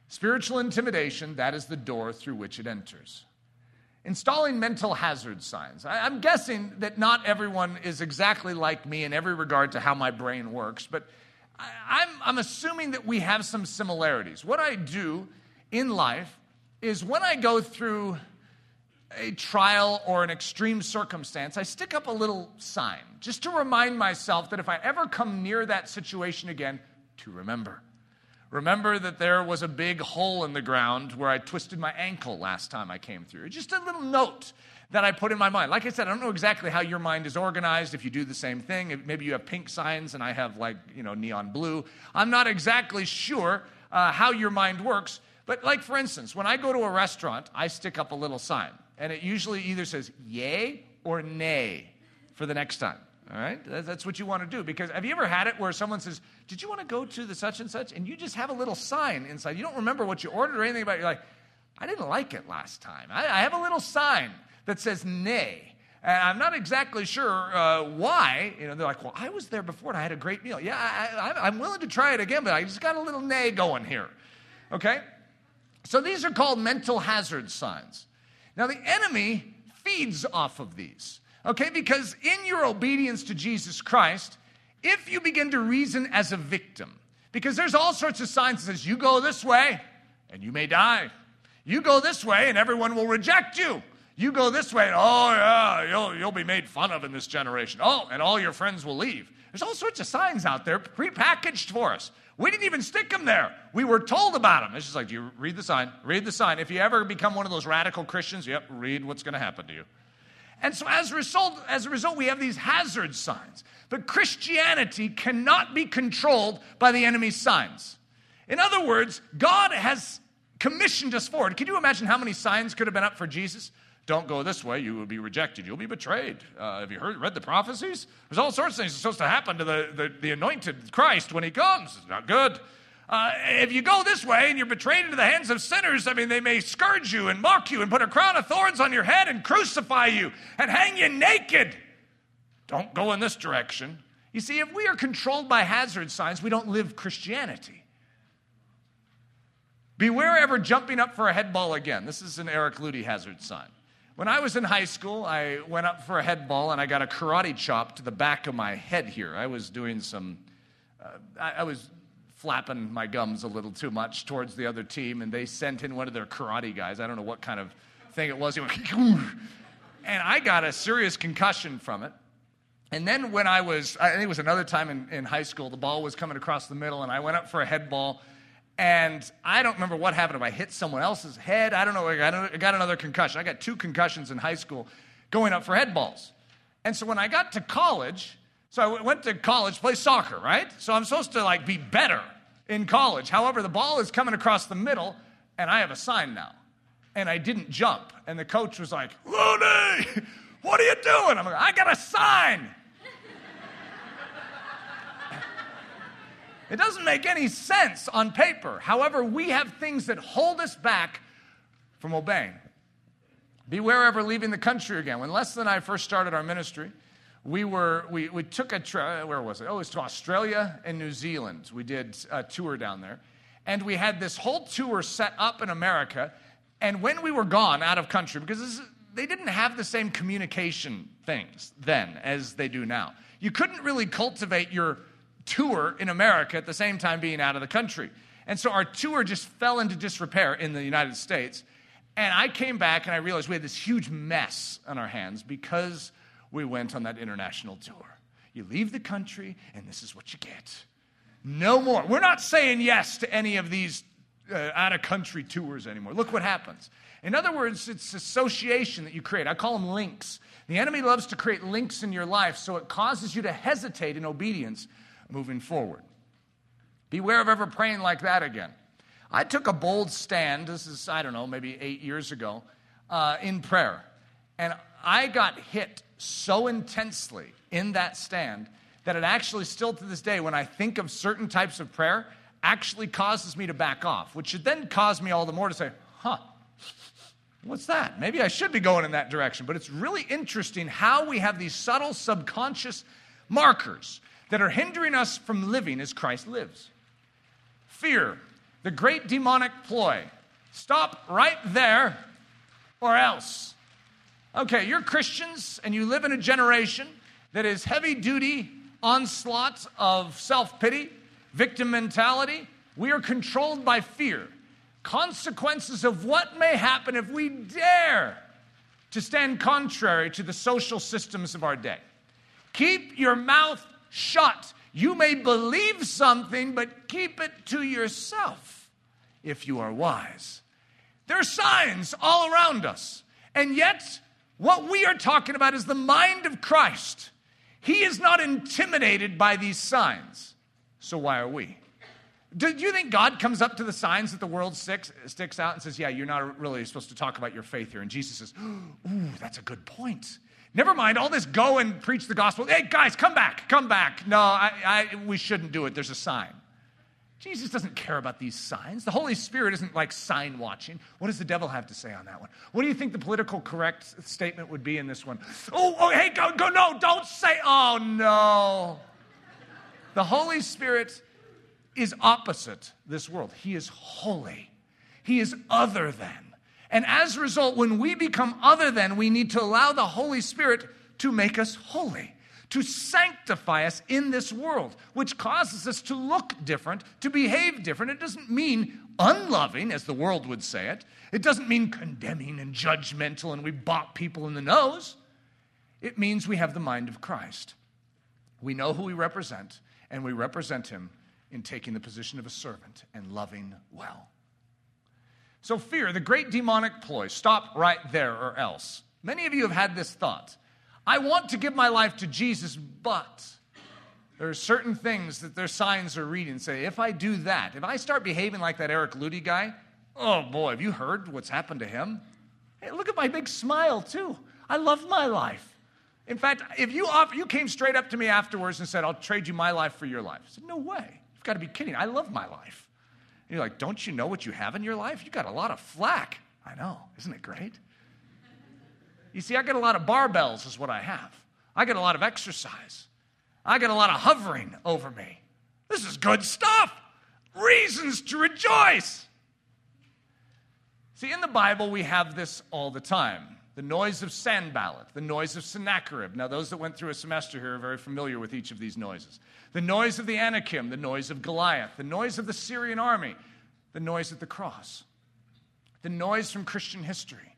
Spiritual intimidation, that is the door through which it enters. Installing mental hazard signs. I'm guessing that not everyone is exactly like me in every regard to how my brain works, but I'm, I'm assuming that we have some similarities. What I do in life is when I go through a trial or an extreme circumstance, I stick up a little sign just to remind myself that if I ever come near that situation again, to remember. Remember that there was a big hole in the ground where I twisted my ankle last time I came through. Just a little note that I put in my mind. Like I said, I don't know exactly how your mind is organized, if you do the same thing. Maybe you have pink signs and I have like, you know, neon blue. I'm not exactly sure uh, how your mind works. But, like, for instance, when I go to a restaurant, I stick up a little sign, and it usually either says yay or nay for the next time. All right? That's what you want to do. Because have you ever had it where someone says, Did you want to go to the such and such? And you just have a little sign inside. You don't remember what you ordered or anything about it. You're like, I didn't like it last time. I, I have a little sign that says nay. And I'm not exactly sure uh, why. You know, they're like, well, I was there before and I had a great meal. Yeah, I, am willing to try it again, but I just got a little nay going here. Okay? So these are called mental hazard signs. Now, the enemy feeds off of these, okay? Because in your obedience to Jesus Christ, if you begin to reason as a victim, because there's all sorts of signs that says you go this way and you may die. You go this way and everyone will reject you. You go this way and oh yeah, you'll, you'll be made fun of in this generation. Oh, and all your friends will leave. There's all sorts of signs out there prepackaged for us. We didn't even stick them there. We were told about them. It's just like, do you read the sign? Read the sign. If you ever become one of those radical Christians, yep, read what's going to happen to you. And so as a result, as a result, we have these hazard signs. But Christianity cannot be controlled by the enemy's signs. In other words, God has commissioned us forward. Can you imagine how many signs could have been up for Jesus? Don't go this way, you will be rejected. You'll be betrayed. Uh, have you heard, read the prophecies? There's all sorts of things supposed to happen to the, the, the anointed Christ when he comes. It's not good. Uh, if you go this way and you're betrayed into the hands of sinners, I mean, they may scourge you and mock you and put a crown of thorns on your head and crucify you and hang you naked. Don't go in this direction. You see, if we are controlled by hazard signs, we don't live Christianity. Beware ever jumping up for a head ball again. This is an Eric Ludy hazard sign. When I was in high school, I went up for a head ball and I got a karate chop to the back of my head here. I was doing some, uh, I, I was flapping my gums a little too much towards the other team, and they sent in one of their karate guys. I don't know what kind of thing it was. And I got a serious concussion from it. And then when I was, I think it was another time in, in high school, the ball was coming across the middle, and I went up for a head ball and I don't remember what happened. If I hit someone else's head, I don't know. I got, I got another concussion. I got two concussions in high school going up for head balls. And so when I got to college, so I went to college, play soccer, right? So I'm supposed to like be better in college. However, the ball is coming across the middle, and I have a sign now. And I didn't jump. And the coach was like, Ludy, what are you doing? I'm like, I got a sign. It doesn't make any sense on paper. However, we have things that hold us back from obeying. Beware ever leaving the country again. When Leslie and I first started our ministry, we were we, we took a trip where was it? Oh it was to australia and new zealand. We did a tour down there. And we had this whole tour set up in america. And when we were gone out of country because is, they didn't have the same communication things then as they do now. You couldn't really cultivate your tour in America at the same time being out of the country. And so our tour just fell into disrepair in the United States. And I came back and I realized we had this huge mess on our hands because we went on that international tour. You leave the country, and this is what you get. No more. We're not saying yes to any of these uh, out of country tours anymore. Look what happens. In other words, it's association that you create. I call them links. The enemy loves to create links in your life so it causes you to hesitate in obedience moving forward. Beware of ever praying like that again. I took a bold stand, this is, I don't know, maybe eight years ago, uh, in prayer. And I got hit so intensely in that stand that it actually, still to this day, when I think of certain types of prayer, actually causes me to back off, which should then cause me all the more to say, huh, what's that? Maybe I should be going in that direction. But it's really interesting how we have these subtle subconscious markers that are hindering us from living as Christ lives. Fear, the great demonic ploy. Stop right there or else. Okay, you're Christians and you live in a generation that is heavy duty onslaught of self pity, victim mentality. We are controlled by fear. Consequences of what may happen if we dare to stand contrary to the social systems of our day. Keep your mouth shut. You may believe something, but keep it to yourself if you are wise. There are signs all around us. And yet, what we are talking about is the mind of Christ. He is not intimidated by these signs. So why are we? Do you think God comes up to the signs that the world sticks, sticks out and says, Yeah, you're not really supposed to talk about your faith here? And Jesus says, Ooh, that's a good point. Never mind all this go and preach the gospel. Hey, guys, come back, come back. No, I, I, we shouldn't do it. There's a sign. Jesus doesn't care about these signs. The Holy Spirit isn't like sign watching. What does the devil have to say on that one? What do you think the political correct statement would be in this one? Oh, oh hey, go, go, no, don't say, oh, no. The Holy Spirit is opposite this world. He is holy, He is other than. And as a result, when we become other than, we need to allow the Holy Spirit to make us holy, to sanctify us in this world, which causes us to look different, to behave different. It doesn't mean unloving, as the world would say it. It doesn't mean condemning and judgmental and we bop people in the nose. It means we have the mind of Christ. We know who we represent, and we represent him in taking the position of a servant and loving well. So, fear, the great demonic ploy, stop right there or else. Many of you have had this thought I want to give my life to Jesus, but there are certain things that their signs are reading say, if I do that, if I start behaving like that Eric Ludy guy, oh boy, have you heard what's happened to him? Hey, look at my big smile, too. I love my life. In fact, if you, offer, you came straight up to me afterwards and said, I'll trade you my life for your life, I said, No way. You've got to be kidding. I love my life. And you're like, Don't you know what you have in your life? You got a lot of flack. I know. Isn't it great? You see, I get a lot of barbells, is what I have. I get a lot of exercise. I get a lot of hovering over me. This is good stuff. Reasons to rejoice. See, in the Bible, we have this all the time the noise of Sanballat, the noise of Sennacherib. Now, those that went through a semester here are very familiar with each of these noises. The noise of the Anakim, the noise of Goliath, the noise of the Syrian army, the noise at the cross, the noise from Christian history.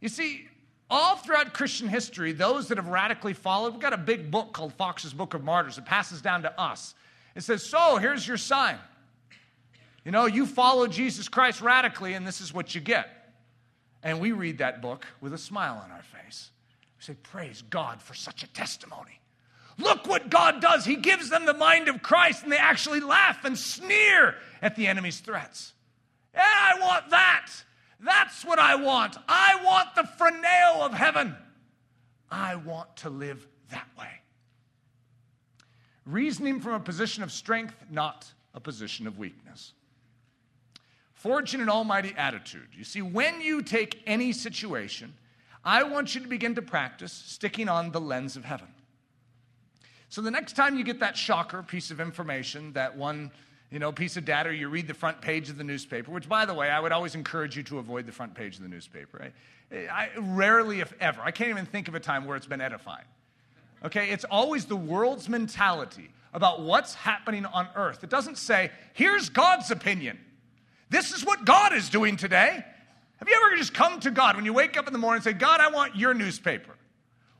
You see, all throughout Christian history, those that have radically followed, we've got a big book called Fox's Book of Martyrs. It passes down to us. It says, So, here's your sign. You know, you follow Jesus Christ radically, and this is what you get. And we read that book with a smile on our face. We say, Praise God for such a testimony. Look what God does. He gives them the mind of Christ, and they actually laugh and sneer at the enemy's threats. Yeah, I what I want. I want the phroneo of heaven. I want to live that way. Reasoning from a position of strength, not a position of weakness. Forging an almighty attitude. You see, when you take any situation, I want you to begin to practice sticking on the lens of heaven. So the next time you get that shocker piece of information, that one you know, piece of data, or you read the front page of the newspaper, which, by the way, I would always encourage you to avoid the front page of the newspaper. I, I rarely, if ever, I can't even think of a time where it's been edifying. Okay, it's always the world's mentality about what's happening on earth. It doesn't say, here's God's opinion. This is what God is doing today. Have you ever just come to God when you wake up in the morning and say, God, I want your newspaper?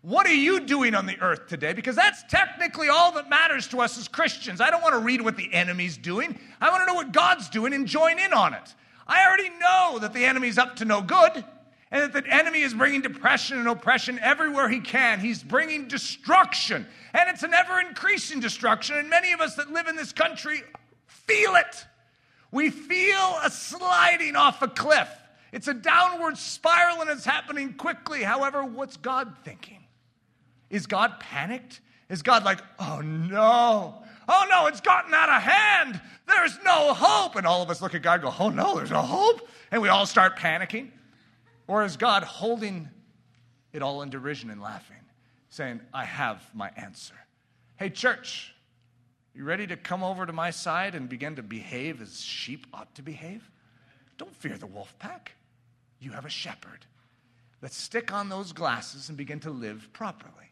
What are you doing on the earth today? Because that's technically all that matters to us as Christians. I don't want to read what the enemy's doing. I want to know what God's doing and join in on it. I already know that the enemy's up to no good and that the enemy is bringing depression and oppression everywhere he can. He's bringing destruction, and it's an ever increasing destruction. And many of us that live in this country feel it. We feel a sliding off a cliff. It's a downward spiral and it's happening quickly. However, what's God thinking? Is God panicked? Is God like, oh no, oh no, it's gotten out of hand. There's no hope. And all of us look at God and go, oh no, there's no hope. And we all start panicking. Or is God holding it all in derision and laughing, saying, I have my answer? Hey, church, you ready to come over to my side and begin to behave as sheep ought to behave? Don't fear the wolf pack. You have a shepherd. Let's stick on those glasses and begin to live properly.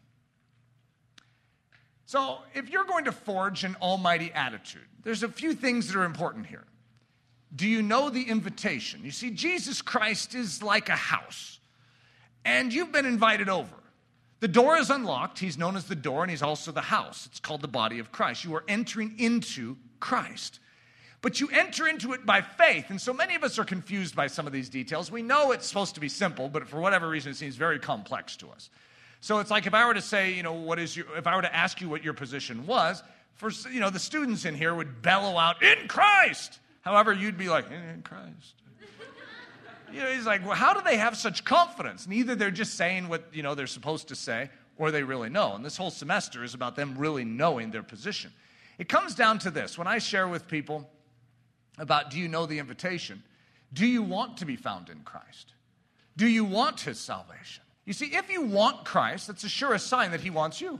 So, if you're going to forge an almighty attitude, there's a few things that are important here. Do you know the invitation? You see, Jesus Christ is like a house, and you've been invited over. The door is unlocked. He's known as the door, and he's also the house. It's called the body of Christ. You are entering into Christ. But you enter into it by faith. And so many of us are confused by some of these details. We know it's supposed to be simple, but for whatever reason, it seems very complex to us. So it's like if I were to say, you know, what is your, if I were to ask you what your position was, for, you know, the students in here would bellow out, in Christ. However, you'd be like, in Christ. you know, he's like, well, how do they have such confidence? Neither they're just saying what, you know, they're supposed to say, or they really know. And this whole semester is about them really knowing their position. It comes down to this. When I share with people about do you know the invitation, do you want to be found in Christ? Do you want his salvation? You see, if you want Christ, that's a surest sign that He wants you.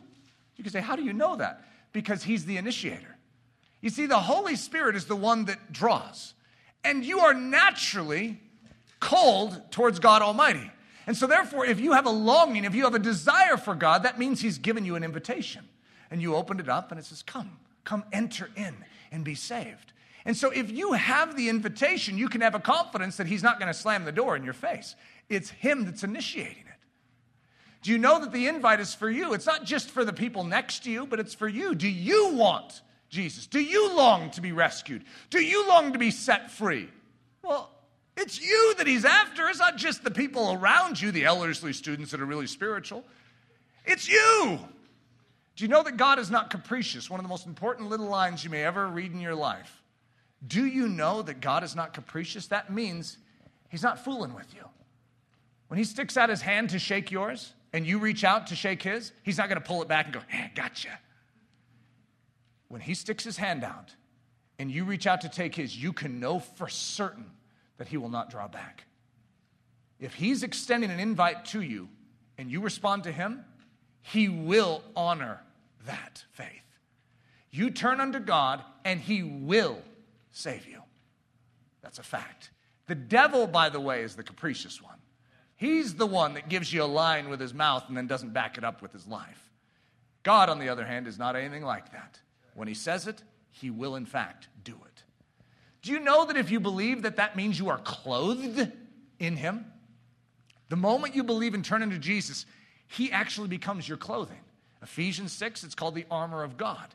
You can say, How do you know that? Because He's the initiator. You see, the Holy Spirit is the one that draws. And you are naturally cold towards God Almighty. And so, therefore, if you have a longing, if you have a desire for God, that means He's given you an invitation. And you opened it up and it says, Come, come enter in and be saved. And so, if you have the invitation, you can have a confidence that He's not going to slam the door in your face. It's Him that's initiating it. Do you know that the invite is for you? It's not just for the people next to you, but it's for you. Do you want Jesus? Do you long to be rescued? Do you long to be set free? Well, it's you that he's after It's not just the people around you, the Ellerslie students that are really spiritual, it's you. Do you know that God is not capricious? One of the most important little lines you may ever read in your life. Do you know that God is not capricious? That means he's not fooling with you. When he sticks out his hand to shake yours and you reach out to shake his, he's not going to pull it back and go, hey, gotcha. When he sticks his hand out and you reach out to take his, you can know for certain that he will not draw back. If he's extending an invite to you and you respond to him, he will honor that faith. You turn unto God and he will save you. That's a fact. The devil, by the way, is the capricious one. He's the one that gives you a line with his mouth and then doesn't back it up with his life. God, on the other hand, is not anything like that. When he says it, he will, in fact, do it. Do you know that if you believe that that means you are clothed in him? The moment you believe and turn into Jesus, he actually becomes your clothing. Ephesians 6, it's called the armor of God.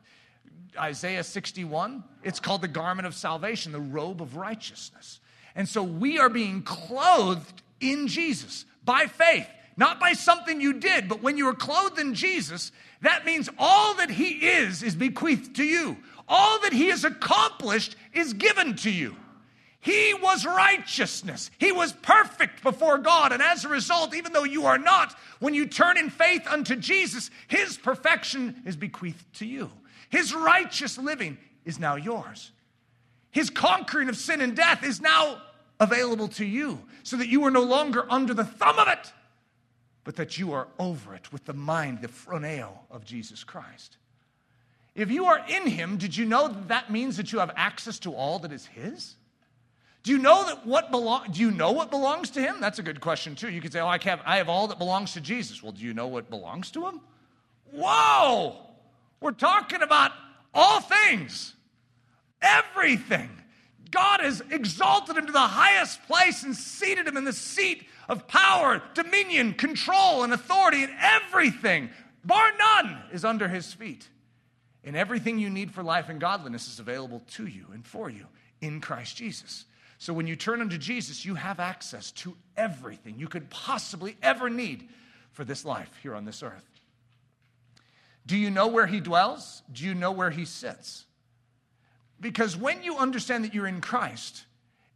Isaiah 61, it's called the garment of salvation, the robe of righteousness. And so we are being clothed in Jesus by faith, not by something you did, but when you are clothed in Jesus, that means all that He is is bequeathed to you. All that He has accomplished is given to you. He was righteousness. He was perfect before God. And as a result, even though you are not, when you turn in faith unto Jesus, His perfection is bequeathed to you. His righteous living is now yours. His conquering of sin and death is now available to you so that you are no longer under the thumb of it, but that you are over it with the mind, the phroneo of Jesus Christ. If you are in Him, did you know that that means that you have access to all that is His? Do you know that what belong, do you know what belongs to him? That's a good question too. You could say, "Oh, I have, I have all that belongs to Jesus." Well, do you know what belongs to him? Whoa! We're talking about all things, everything. God has exalted him to the highest place and seated him in the seat of power, dominion, control, and authority, and everything, bar none, is under his feet. And everything you need for life and godliness is available to you and for you in Christ Jesus. So when you turn unto Jesus, you have access to everything you could possibly ever need for this life here on this earth. Do you know where he dwells? Do you know where he sits? Because when you understand that you're in Christ,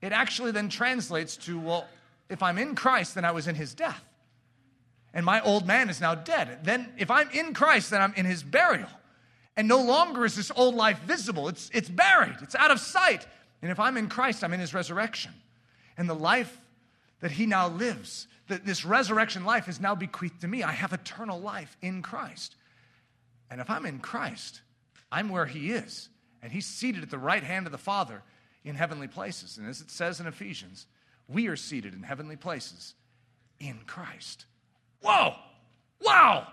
it actually then translates to, well, if I'm in Christ, then I was in his death. And my old man is now dead. Then if I'm in Christ, then I'm in his burial. And no longer is this old life visible. It's, it's buried, it's out of sight. And if I'm in Christ, I'm in his resurrection. And the life that he now lives, that this resurrection life is now bequeathed to me. I have eternal life in Christ. And if I'm in Christ, I'm where he is. And he's seated at the right hand of the Father in heavenly places. And as it says in Ephesians, we are seated in heavenly places in Christ. Whoa! Wow!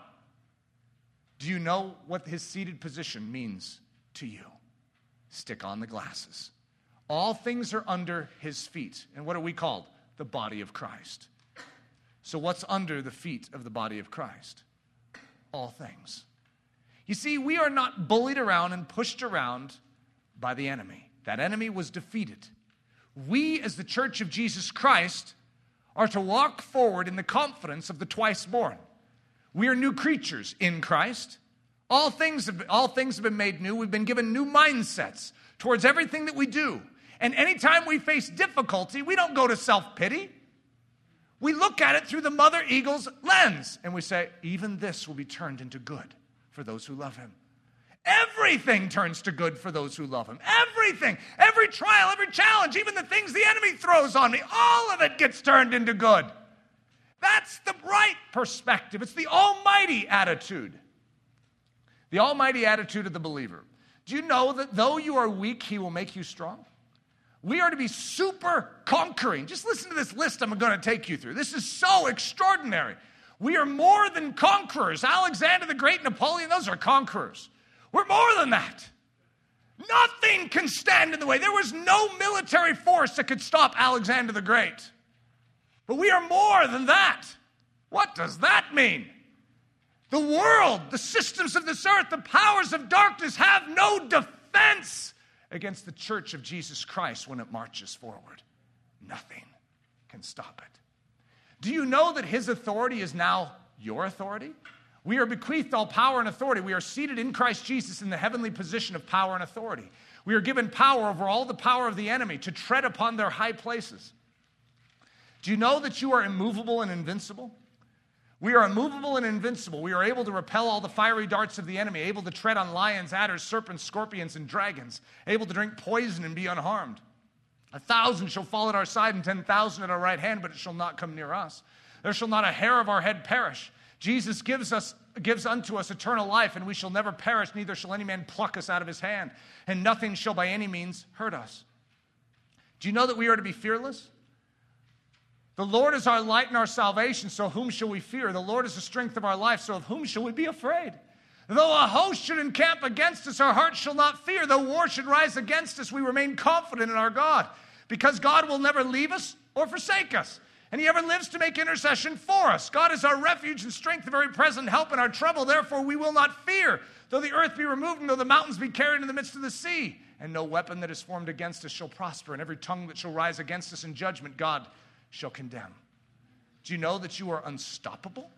Do you know what his seated position means to you? Stick on the glasses. All things are under his feet. And what are we called? The body of Christ. So, what's under the feet of the body of Christ? All things. You see, we are not bullied around and pushed around by the enemy. That enemy was defeated. We, as the church of Jesus Christ, are to walk forward in the confidence of the twice born. We are new creatures in Christ. All things, have, all things have been made new. We've been given new mindsets towards everything that we do. And anytime we face difficulty, we don't go to self pity. We look at it through the mother eagle's lens and we say, even this will be turned into good for those who love him. Everything turns to good for those who love him. Everything. Every trial, every challenge, even the things the enemy throws on me, all of it gets turned into good. That's the right perspective. It's the almighty attitude. The almighty attitude of the believer. Do you know that though you are weak, he will make you strong? We are to be super conquering. Just listen to this list I'm going to take you through. This is so extraordinary. We are more than conquerors. Alexander the Great, Napoleon, those are conquerors. We're more than that. Nothing can stand in the way. There was no military force that could stop Alexander the Great. But we are more than that. What does that mean? The world, the systems of this earth, the powers of darkness have no defense against the church of Jesus Christ when it marches forward. Nothing can stop it. Do you know that his authority is now your authority? We are bequeathed all power and authority. We are seated in Christ Jesus in the heavenly position of power and authority. We are given power over all the power of the enemy to tread upon their high places. Do you know that you are immovable and invincible? We are immovable and invincible. We are able to repel all the fiery darts of the enemy, able to tread on lions, adders, serpents, scorpions, and dragons, able to drink poison and be unharmed. A thousand shall fall at our side and 10,000 at our right hand, but it shall not come near us. There shall not a hair of our head perish. Jesus gives us gives unto us eternal life, and we shall never perish, neither shall any man pluck us out of his hand, and nothing shall by any means hurt us. Do you know that we are to be fearless? The Lord is our light and our salvation, so whom shall we fear? The Lord is the strength of our life, so of whom shall we be afraid? Though a host should encamp against us, our hearts shall not fear. Though war should rise against us, we remain confident in our God, because God will never leave us or forsake us and he ever lives to make intercession for us. God is our refuge and strength, the very present help in our trouble. Therefore, we will not fear, though the earth be removed and though the mountains be carried in the midst of the sea. And no weapon that is formed against us shall prosper, and every tongue that shall rise against us in judgment, God shall condemn. Do you know that you are unstoppable?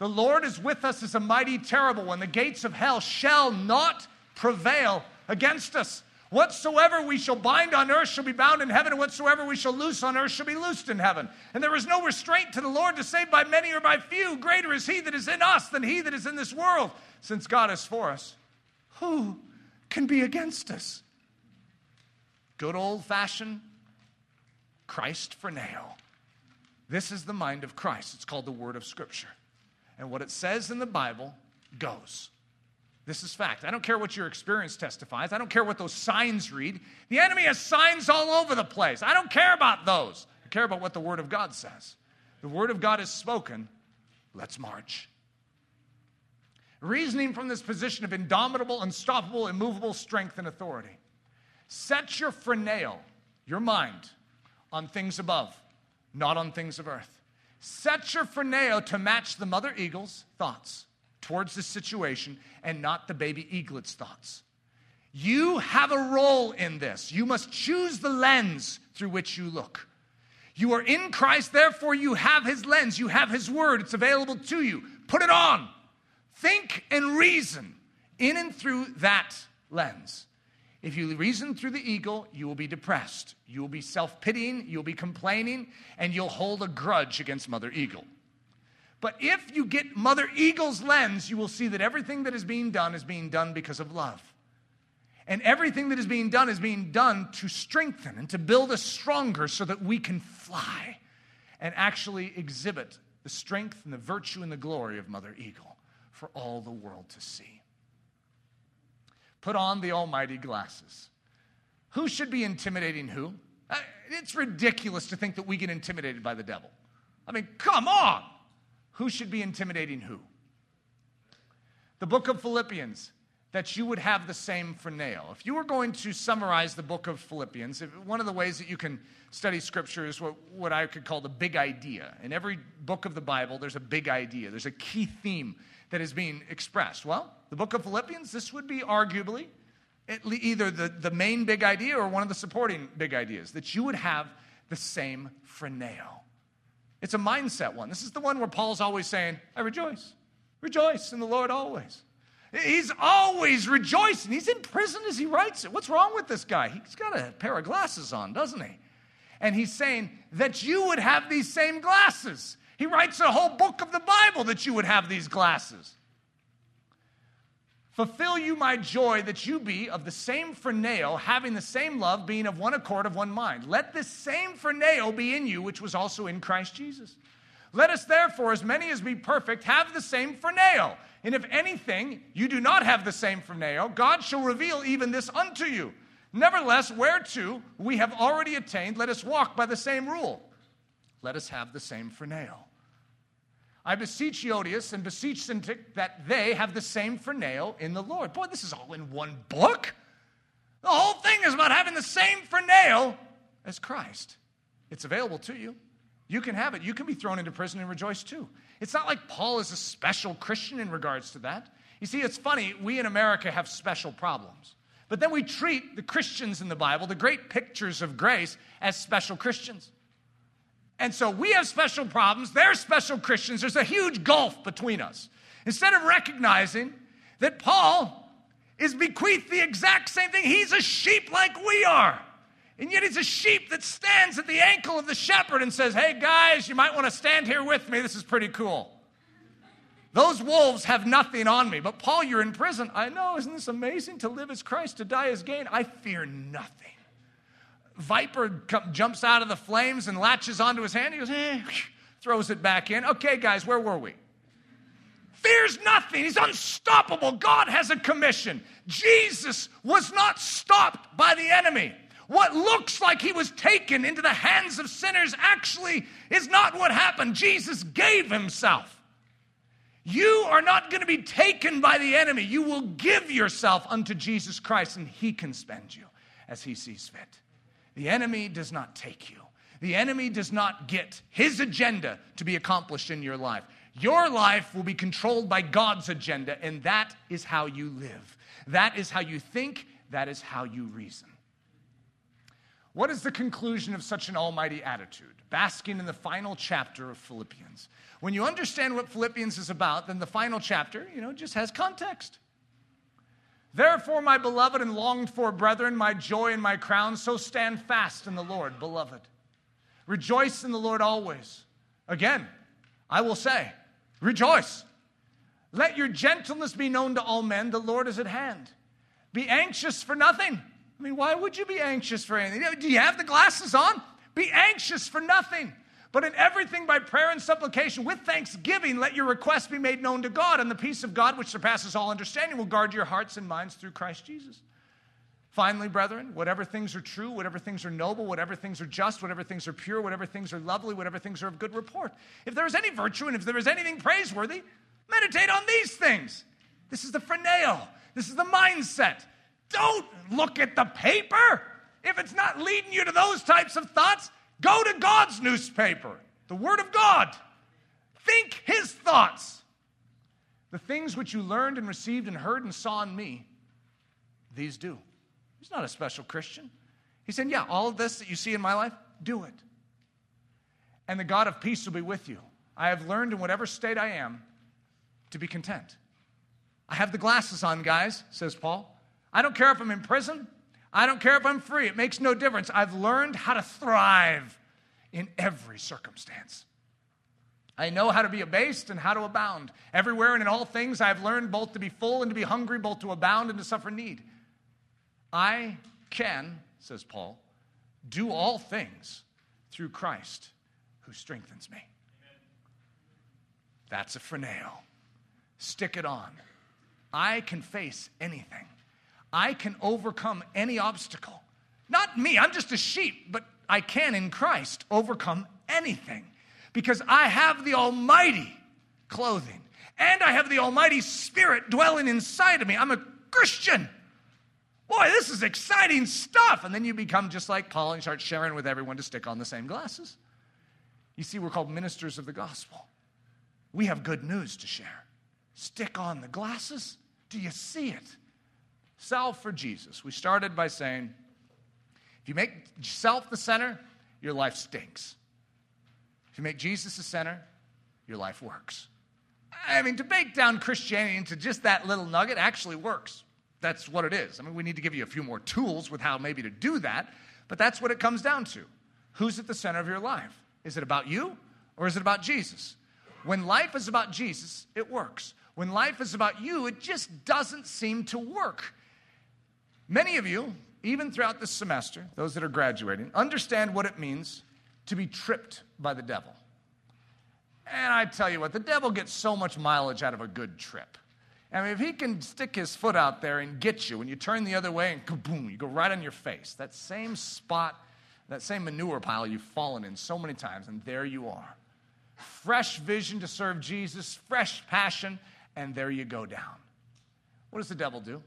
The Lord is with us as a mighty terrible one. The gates of hell shall not prevail against us. Whatsoever we shall bind on earth shall be bound in heaven, and whatsoever we shall loose on earth shall be loosed in heaven. And there is no restraint to the Lord to save by many or by few. Greater is he that is in us than he that is in this world. Since God is for us, who can be against us? Good old fashioned Christ phroneo. This is the mind of Christ. It's called the Word of Scripture. And what it says in the Bible goes. This is fact. I don't care what your experience testifies. I don't care what those signs read. The enemy has signs all over the place. I don't care about those. I care about what the Word of God says. The Word of God is spoken. Let's march. Reasoning from this position of indomitable, unstoppable, immovable strength and authority. Set your phroneo, your mind, on things above, not on things of earth. Set your phroneo to match the mother eagle's thoughts towards the situation and not the baby eaglet's thoughts. You have a role in this. You must choose the lens through which you look. You are in Christ, therefore, you have His lens, you have His word, it's available to you. Put it on. Think and reason in and through that lens. If you reason through the eagle, you will be depressed. You will be self pitying, you'll be complaining, and you'll hold a grudge against Mother Eagle. But if you get Mother Eagle's lens, you will see that everything that is being done is being done because of love. And everything that is being done is being done to strengthen and to build us stronger so that we can fly and actually exhibit the strength and the virtue and the glory of Mother Eagle for all the world to see. Put on the almighty glasses. Who should be intimidating who? Uh, it's ridiculous to think that we get intimidated by the devil. I mean, come on who should be intimidating who? The book of Philippians, that you would have the same for phroneo. If you were going to summarize the book of Philippians, one of the ways that you can study scripture is what, what I could call the big idea. In every book of the Bible, there's a big idea, there's a key theme that is being expressed. Well, the book of Philippians, this would be arguably either the, the main big idea or one of the supporting big ideas that you would have the same phroneo. It's a mindset one. This is the one where Paul's always saying, I rejoice. Rejoice in the Lord always. He's always rejoicing. He's in prison as he writes it. What's wrong with this guy? He's got a pair of glasses on, doesn't he? And he's saying that you would have these same glasses. He writes a whole book of the Bible that you would have these glasses. Fulfill you my joy that you be of the same phroneo, having the same love, being of one accord, of one mind. Let this same phroneo be in you, which was also in Christ Jesus. Let us therefore, as many as be perfect, have the same phroneo. And if anything you do not have the same phroneo, God shall reveal even this unto you. Nevertheless, whereto we have already attained, let us walk by the same rule. Let us have the same phroneo. I beseech Euodias and beseech Syntyche that they have the same phroneo in the Lord. Boy, this is all in one book. The whole thing is about having the same phroneo as Christ. It's available to you. You can have it. You can be thrown into prison and rejoice too. It's not like Paul is a special Christian in regards to that. You see, it's funny, we in America have special problems. But then we treat the Christians in the Bible, the great pictures of grace, as special Christians. And so we have special problems, they're special Christians. There's a huge gulf between us. Instead of recognizing that Paul is bequeathed the exact same thing, he's a sheep like we are. And yet he's a sheep that stands at the ankle of the shepherd and says, Hey guys, you might want to stand here with me. This is pretty cool. Those wolves have nothing on me. But Paul, you're in prison. I know, isn't this amazing? To live as Christ, to die as gain. I fear nothing. Viper jumps out of the flames and latches onto his hand. He goes, eh, throws it back in. Okay, guys, where were we? Fears nothing. He's unstoppable. God has a commission. Jesus was not stopped by the enemy. What looks like he was taken into the hands of sinners actually is not what happened. Jesus gave himself. You are not going to be taken by the enemy. You will give yourself unto Jesus Christ, and he can spend you as he sees fit. The enemy does not take you. The enemy does not get his agenda to be accomplished in your life. Your life will be controlled by God's agenda, and that is how you live. That is how you think. That is how you reason. What is the conclusion of such an almighty attitude? Basking in the final chapter of Philippians. When you understand what Philippians is about, then the final chapter, you know, just has context. Therefore, my beloved and longed for brethren, my joy and my crown, so stand fast in the Lord, beloved. Rejoice in the Lord always. Again, I will say, rejoice. Let your gentleness be known to all men, the Lord is at hand. Be anxious for nothing I mean, why would you be anxious for anything? Do you have the glasses on? Be anxious for nothing. But in everything by prayer and supplication with thanksgiving, let your requests be made known to God, and the peace of God, which surpasses all understanding, will guard your hearts and minds through Christ Jesus. Finally, brethren, whatever things are true, whatever things are noble, whatever things are just, whatever things are pure, whatever things are lovely, whatever things are of good report, if there is any virtue and if there is anything praiseworthy, meditate on these things. This is the phroneo. This is the mindset. Don't look at the paper. If it's not leading you to those types of thoughts, go to God's newspaper, the Word of God. Think His thoughts. The things which you learned and received and heard and saw in me, these do. He's not a special Christian. He said, Yeah, all of this that you see in my life, do it. And the God of peace will be with you. I have learned in whatever state I am to be content. I have the glasses on, guys, says Paul. I don't care if I'm in prison. I don't care if I'm free. It makes no difference. I've learned how to thrive in every circumstance. I know how to be abased and how to abound. Everywhere and in all things, I've learned both to be full and to be hungry, both to abound and to suffer need. I can, says Paul, do all things through Christ who strengthens me. That's a phroneo. Stick it on. I can face anything. I can overcome any obstacle. Not me, I'm just a sheep, but I can in Christ overcome anything because I have the Almighty clothing and I have the Almighty Spirit dwelling inside of me. I'm a Christian. Boy, this is exciting stuff. And then you become just like Paul and start sharing with everyone to stick on the same glasses. You see, we're called ministers of the gospel. We have good news to share. Stick on the glasses. Do you see it? Self for Jesus. We started by saying, if you make self the center, your life stinks. If you make Jesus the center, your life works. I mean, to bake down Christianity into just that little nugget actually works. That's what it is. I mean, we need to give you a few more tools with how maybe to do that, but that's what it comes down to. Who's at the center of your life? Is it about you or is it about Jesus? When life is about Jesus, it works. When life is about you, it just doesn't seem to work. Many of you, even throughout this semester, those that are graduating, understand what it means to be tripped by the devil. And I tell you what, the devil gets so much mileage out of a good trip. I mean, if he can stick his foot out there and get you, and you turn the other way and kaboom, you go right on your face. That same spot, that same manure pile you've fallen in so many times, and there you are. Fresh vision to serve Jesus, fresh passion, and there you go down. What does the devil do?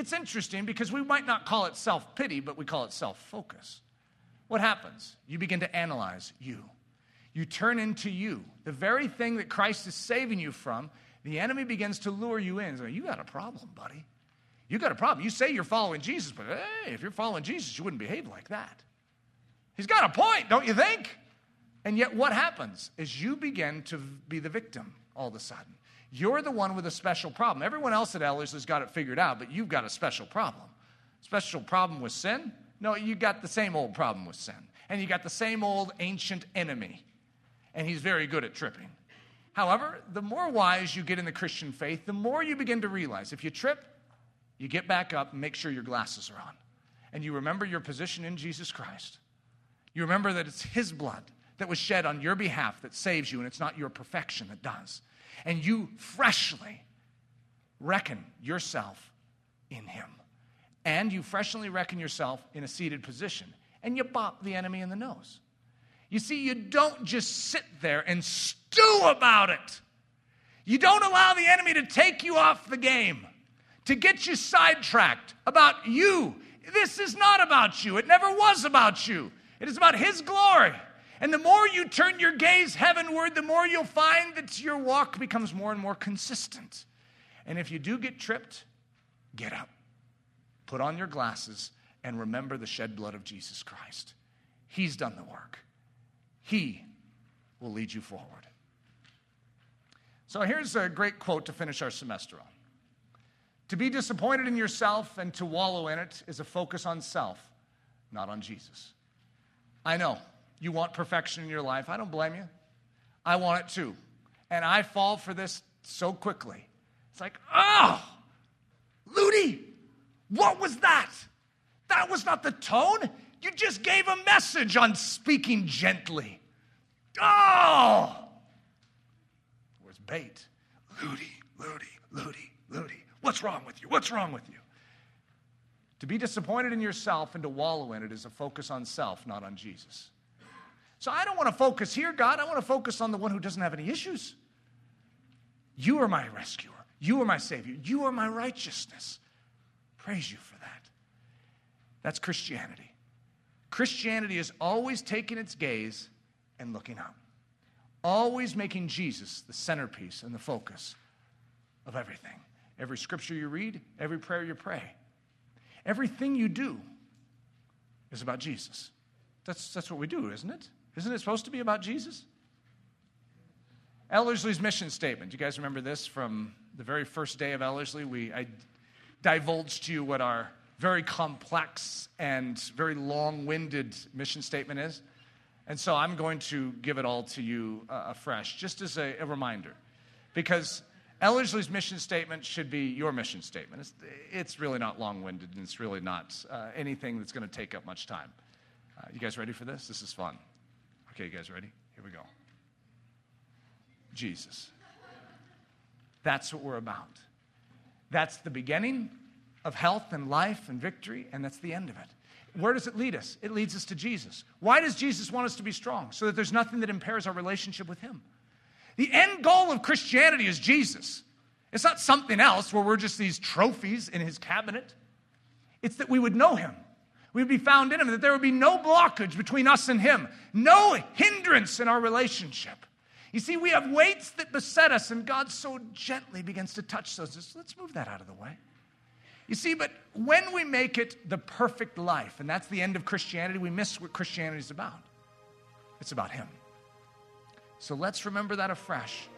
It's interesting because we might not call it self pity, but we call it self focus. What happens? You begin to analyze you. You turn into you. The very thing that Christ is saving you from, the enemy begins to lure you in. So, you got a problem, buddy. You got a problem. You say you're following Jesus, but hey, if you're following Jesus, you wouldn't behave like that. He's got a point, don't you think? And yet, what happens is you begin to be the victim all of a sudden. You're the one with a special problem. Everyone else at Ellerslie has got it figured out, but you've got a special problem. Special problem with sin? No, you got the same old problem with sin. And you got the same old ancient enemy. And he's very good at tripping. However, the more wise you get in the Christian faith, the more you begin to realize if you trip, you get back up and make sure your glasses are on. And you remember your position in Jesus Christ. You remember that it's His blood that was shed on your behalf that saves you, and it's not your perfection that does. And you freshly reckon yourself in Him. And you freshly reckon yourself in a seated position. And you bop the enemy in the nose. You see, you don't just sit there and stew about it. You don't allow the enemy to take you off the game, to get you sidetracked about you. This is not about you. It never was about you. It is about His glory. And the more you turn your gaze heavenward, the more you'll find that your walk becomes more and more consistent. And if you do get tripped, get up, put on your glasses, and remember the shed blood of Jesus Christ. He's done the work, He will lead you forward. So here's a great quote to finish our semester on. To be disappointed in yourself and to wallow in it is a focus on self, not on Jesus. I know you want perfection in your life. I don't blame you. I want it too. And I fall for this so quickly. It's like, oh, Ludy, what was that? That was not the tone. You just gave a message on speaking gently. Oh, where's bait? Ludy, Ludy, Ludy, Ludy. What's wrong with you? What's wrong with you? To be disappointed in yourself and to wallow in it is a focus on self, not on Jesus. So I don't want to focus here, God. I want to focus on the one who doesn't have any issues. You are my rescuer. You are my Savior. You are my righteousness. Praise you for that. That's Christianity. Christianity is always taking its gaze and looking up, always making Jesus the centerpiece and the focus of everything. Every scripture you read, every prayer you pray, everything you do is about Jesus. That's, that's what we do, isn't it? Isn't it supposed to be about Jesus? Ellerslie's mission statement. Do you guys remember this from the very first day of Ellerslie? We, I divulged to you what our very complex and very long winded mission statement is. And so I'm going to give it all to you uh, afresh, just as a, a reminder. Because Ellerslie's mission statement should be your mission statement. It's, it's really not long winded, and it's really not uh, anything that's going to take up much time. Uh, you guys ready for this? This is fun. Okay, you guys ready? Here we go. Jesus. That's what we're about. That's the beginning of health and life and victory, and that's the end of it. Where does it lead us? It leads us to Jesus. Why does Jesus want us to be strong? So that there's nothing that impairs our relationship with Him. The end goal of Christianity is Jesus. It's not something else where we're just these trophies in His cabinet. It's that we would know Him we would be found in Him, that there would be no blockage between us and Him, no hindrance in our relationship. You see, we have weights that beset us, and God so gently begins to touch those. Let's move that out of the way. You see, but when we make it the perfect life, and that's the end of Christianity, we miss what Christianity is about. It's about Him. So let's remember that afresh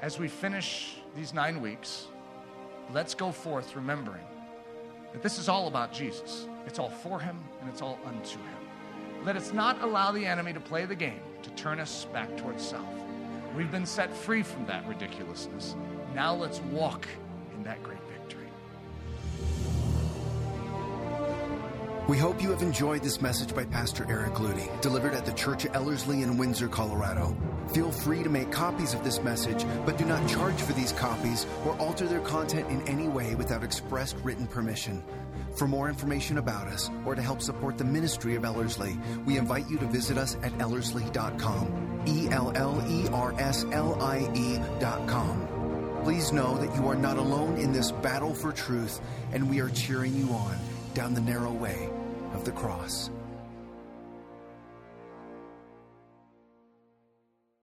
as we finish these nine weeks. Let's go forth remembering that this is all about Jesus. It's all for him and it's all unto him. Let us not allow the enemy to play the game to turn us back towards self. We've been set free from that ridiculousness. Now let's walk in that great We hope you have enjoyed this message by Pastor Eric Ludy, delivered at the Church of Ellerslie in Windsor, Colorado. Feel free to make copies of this message, but do not charge for these copies or alter their content in any way without expressed written permission. For more information about us or to help support the ministry of Ellerslie, we invite you to visit us at ellerslie.com. E L L E R S L I E.com. Please know that you are not alone in this battle for truth, and we are cheering you on down the narrow way of the cross.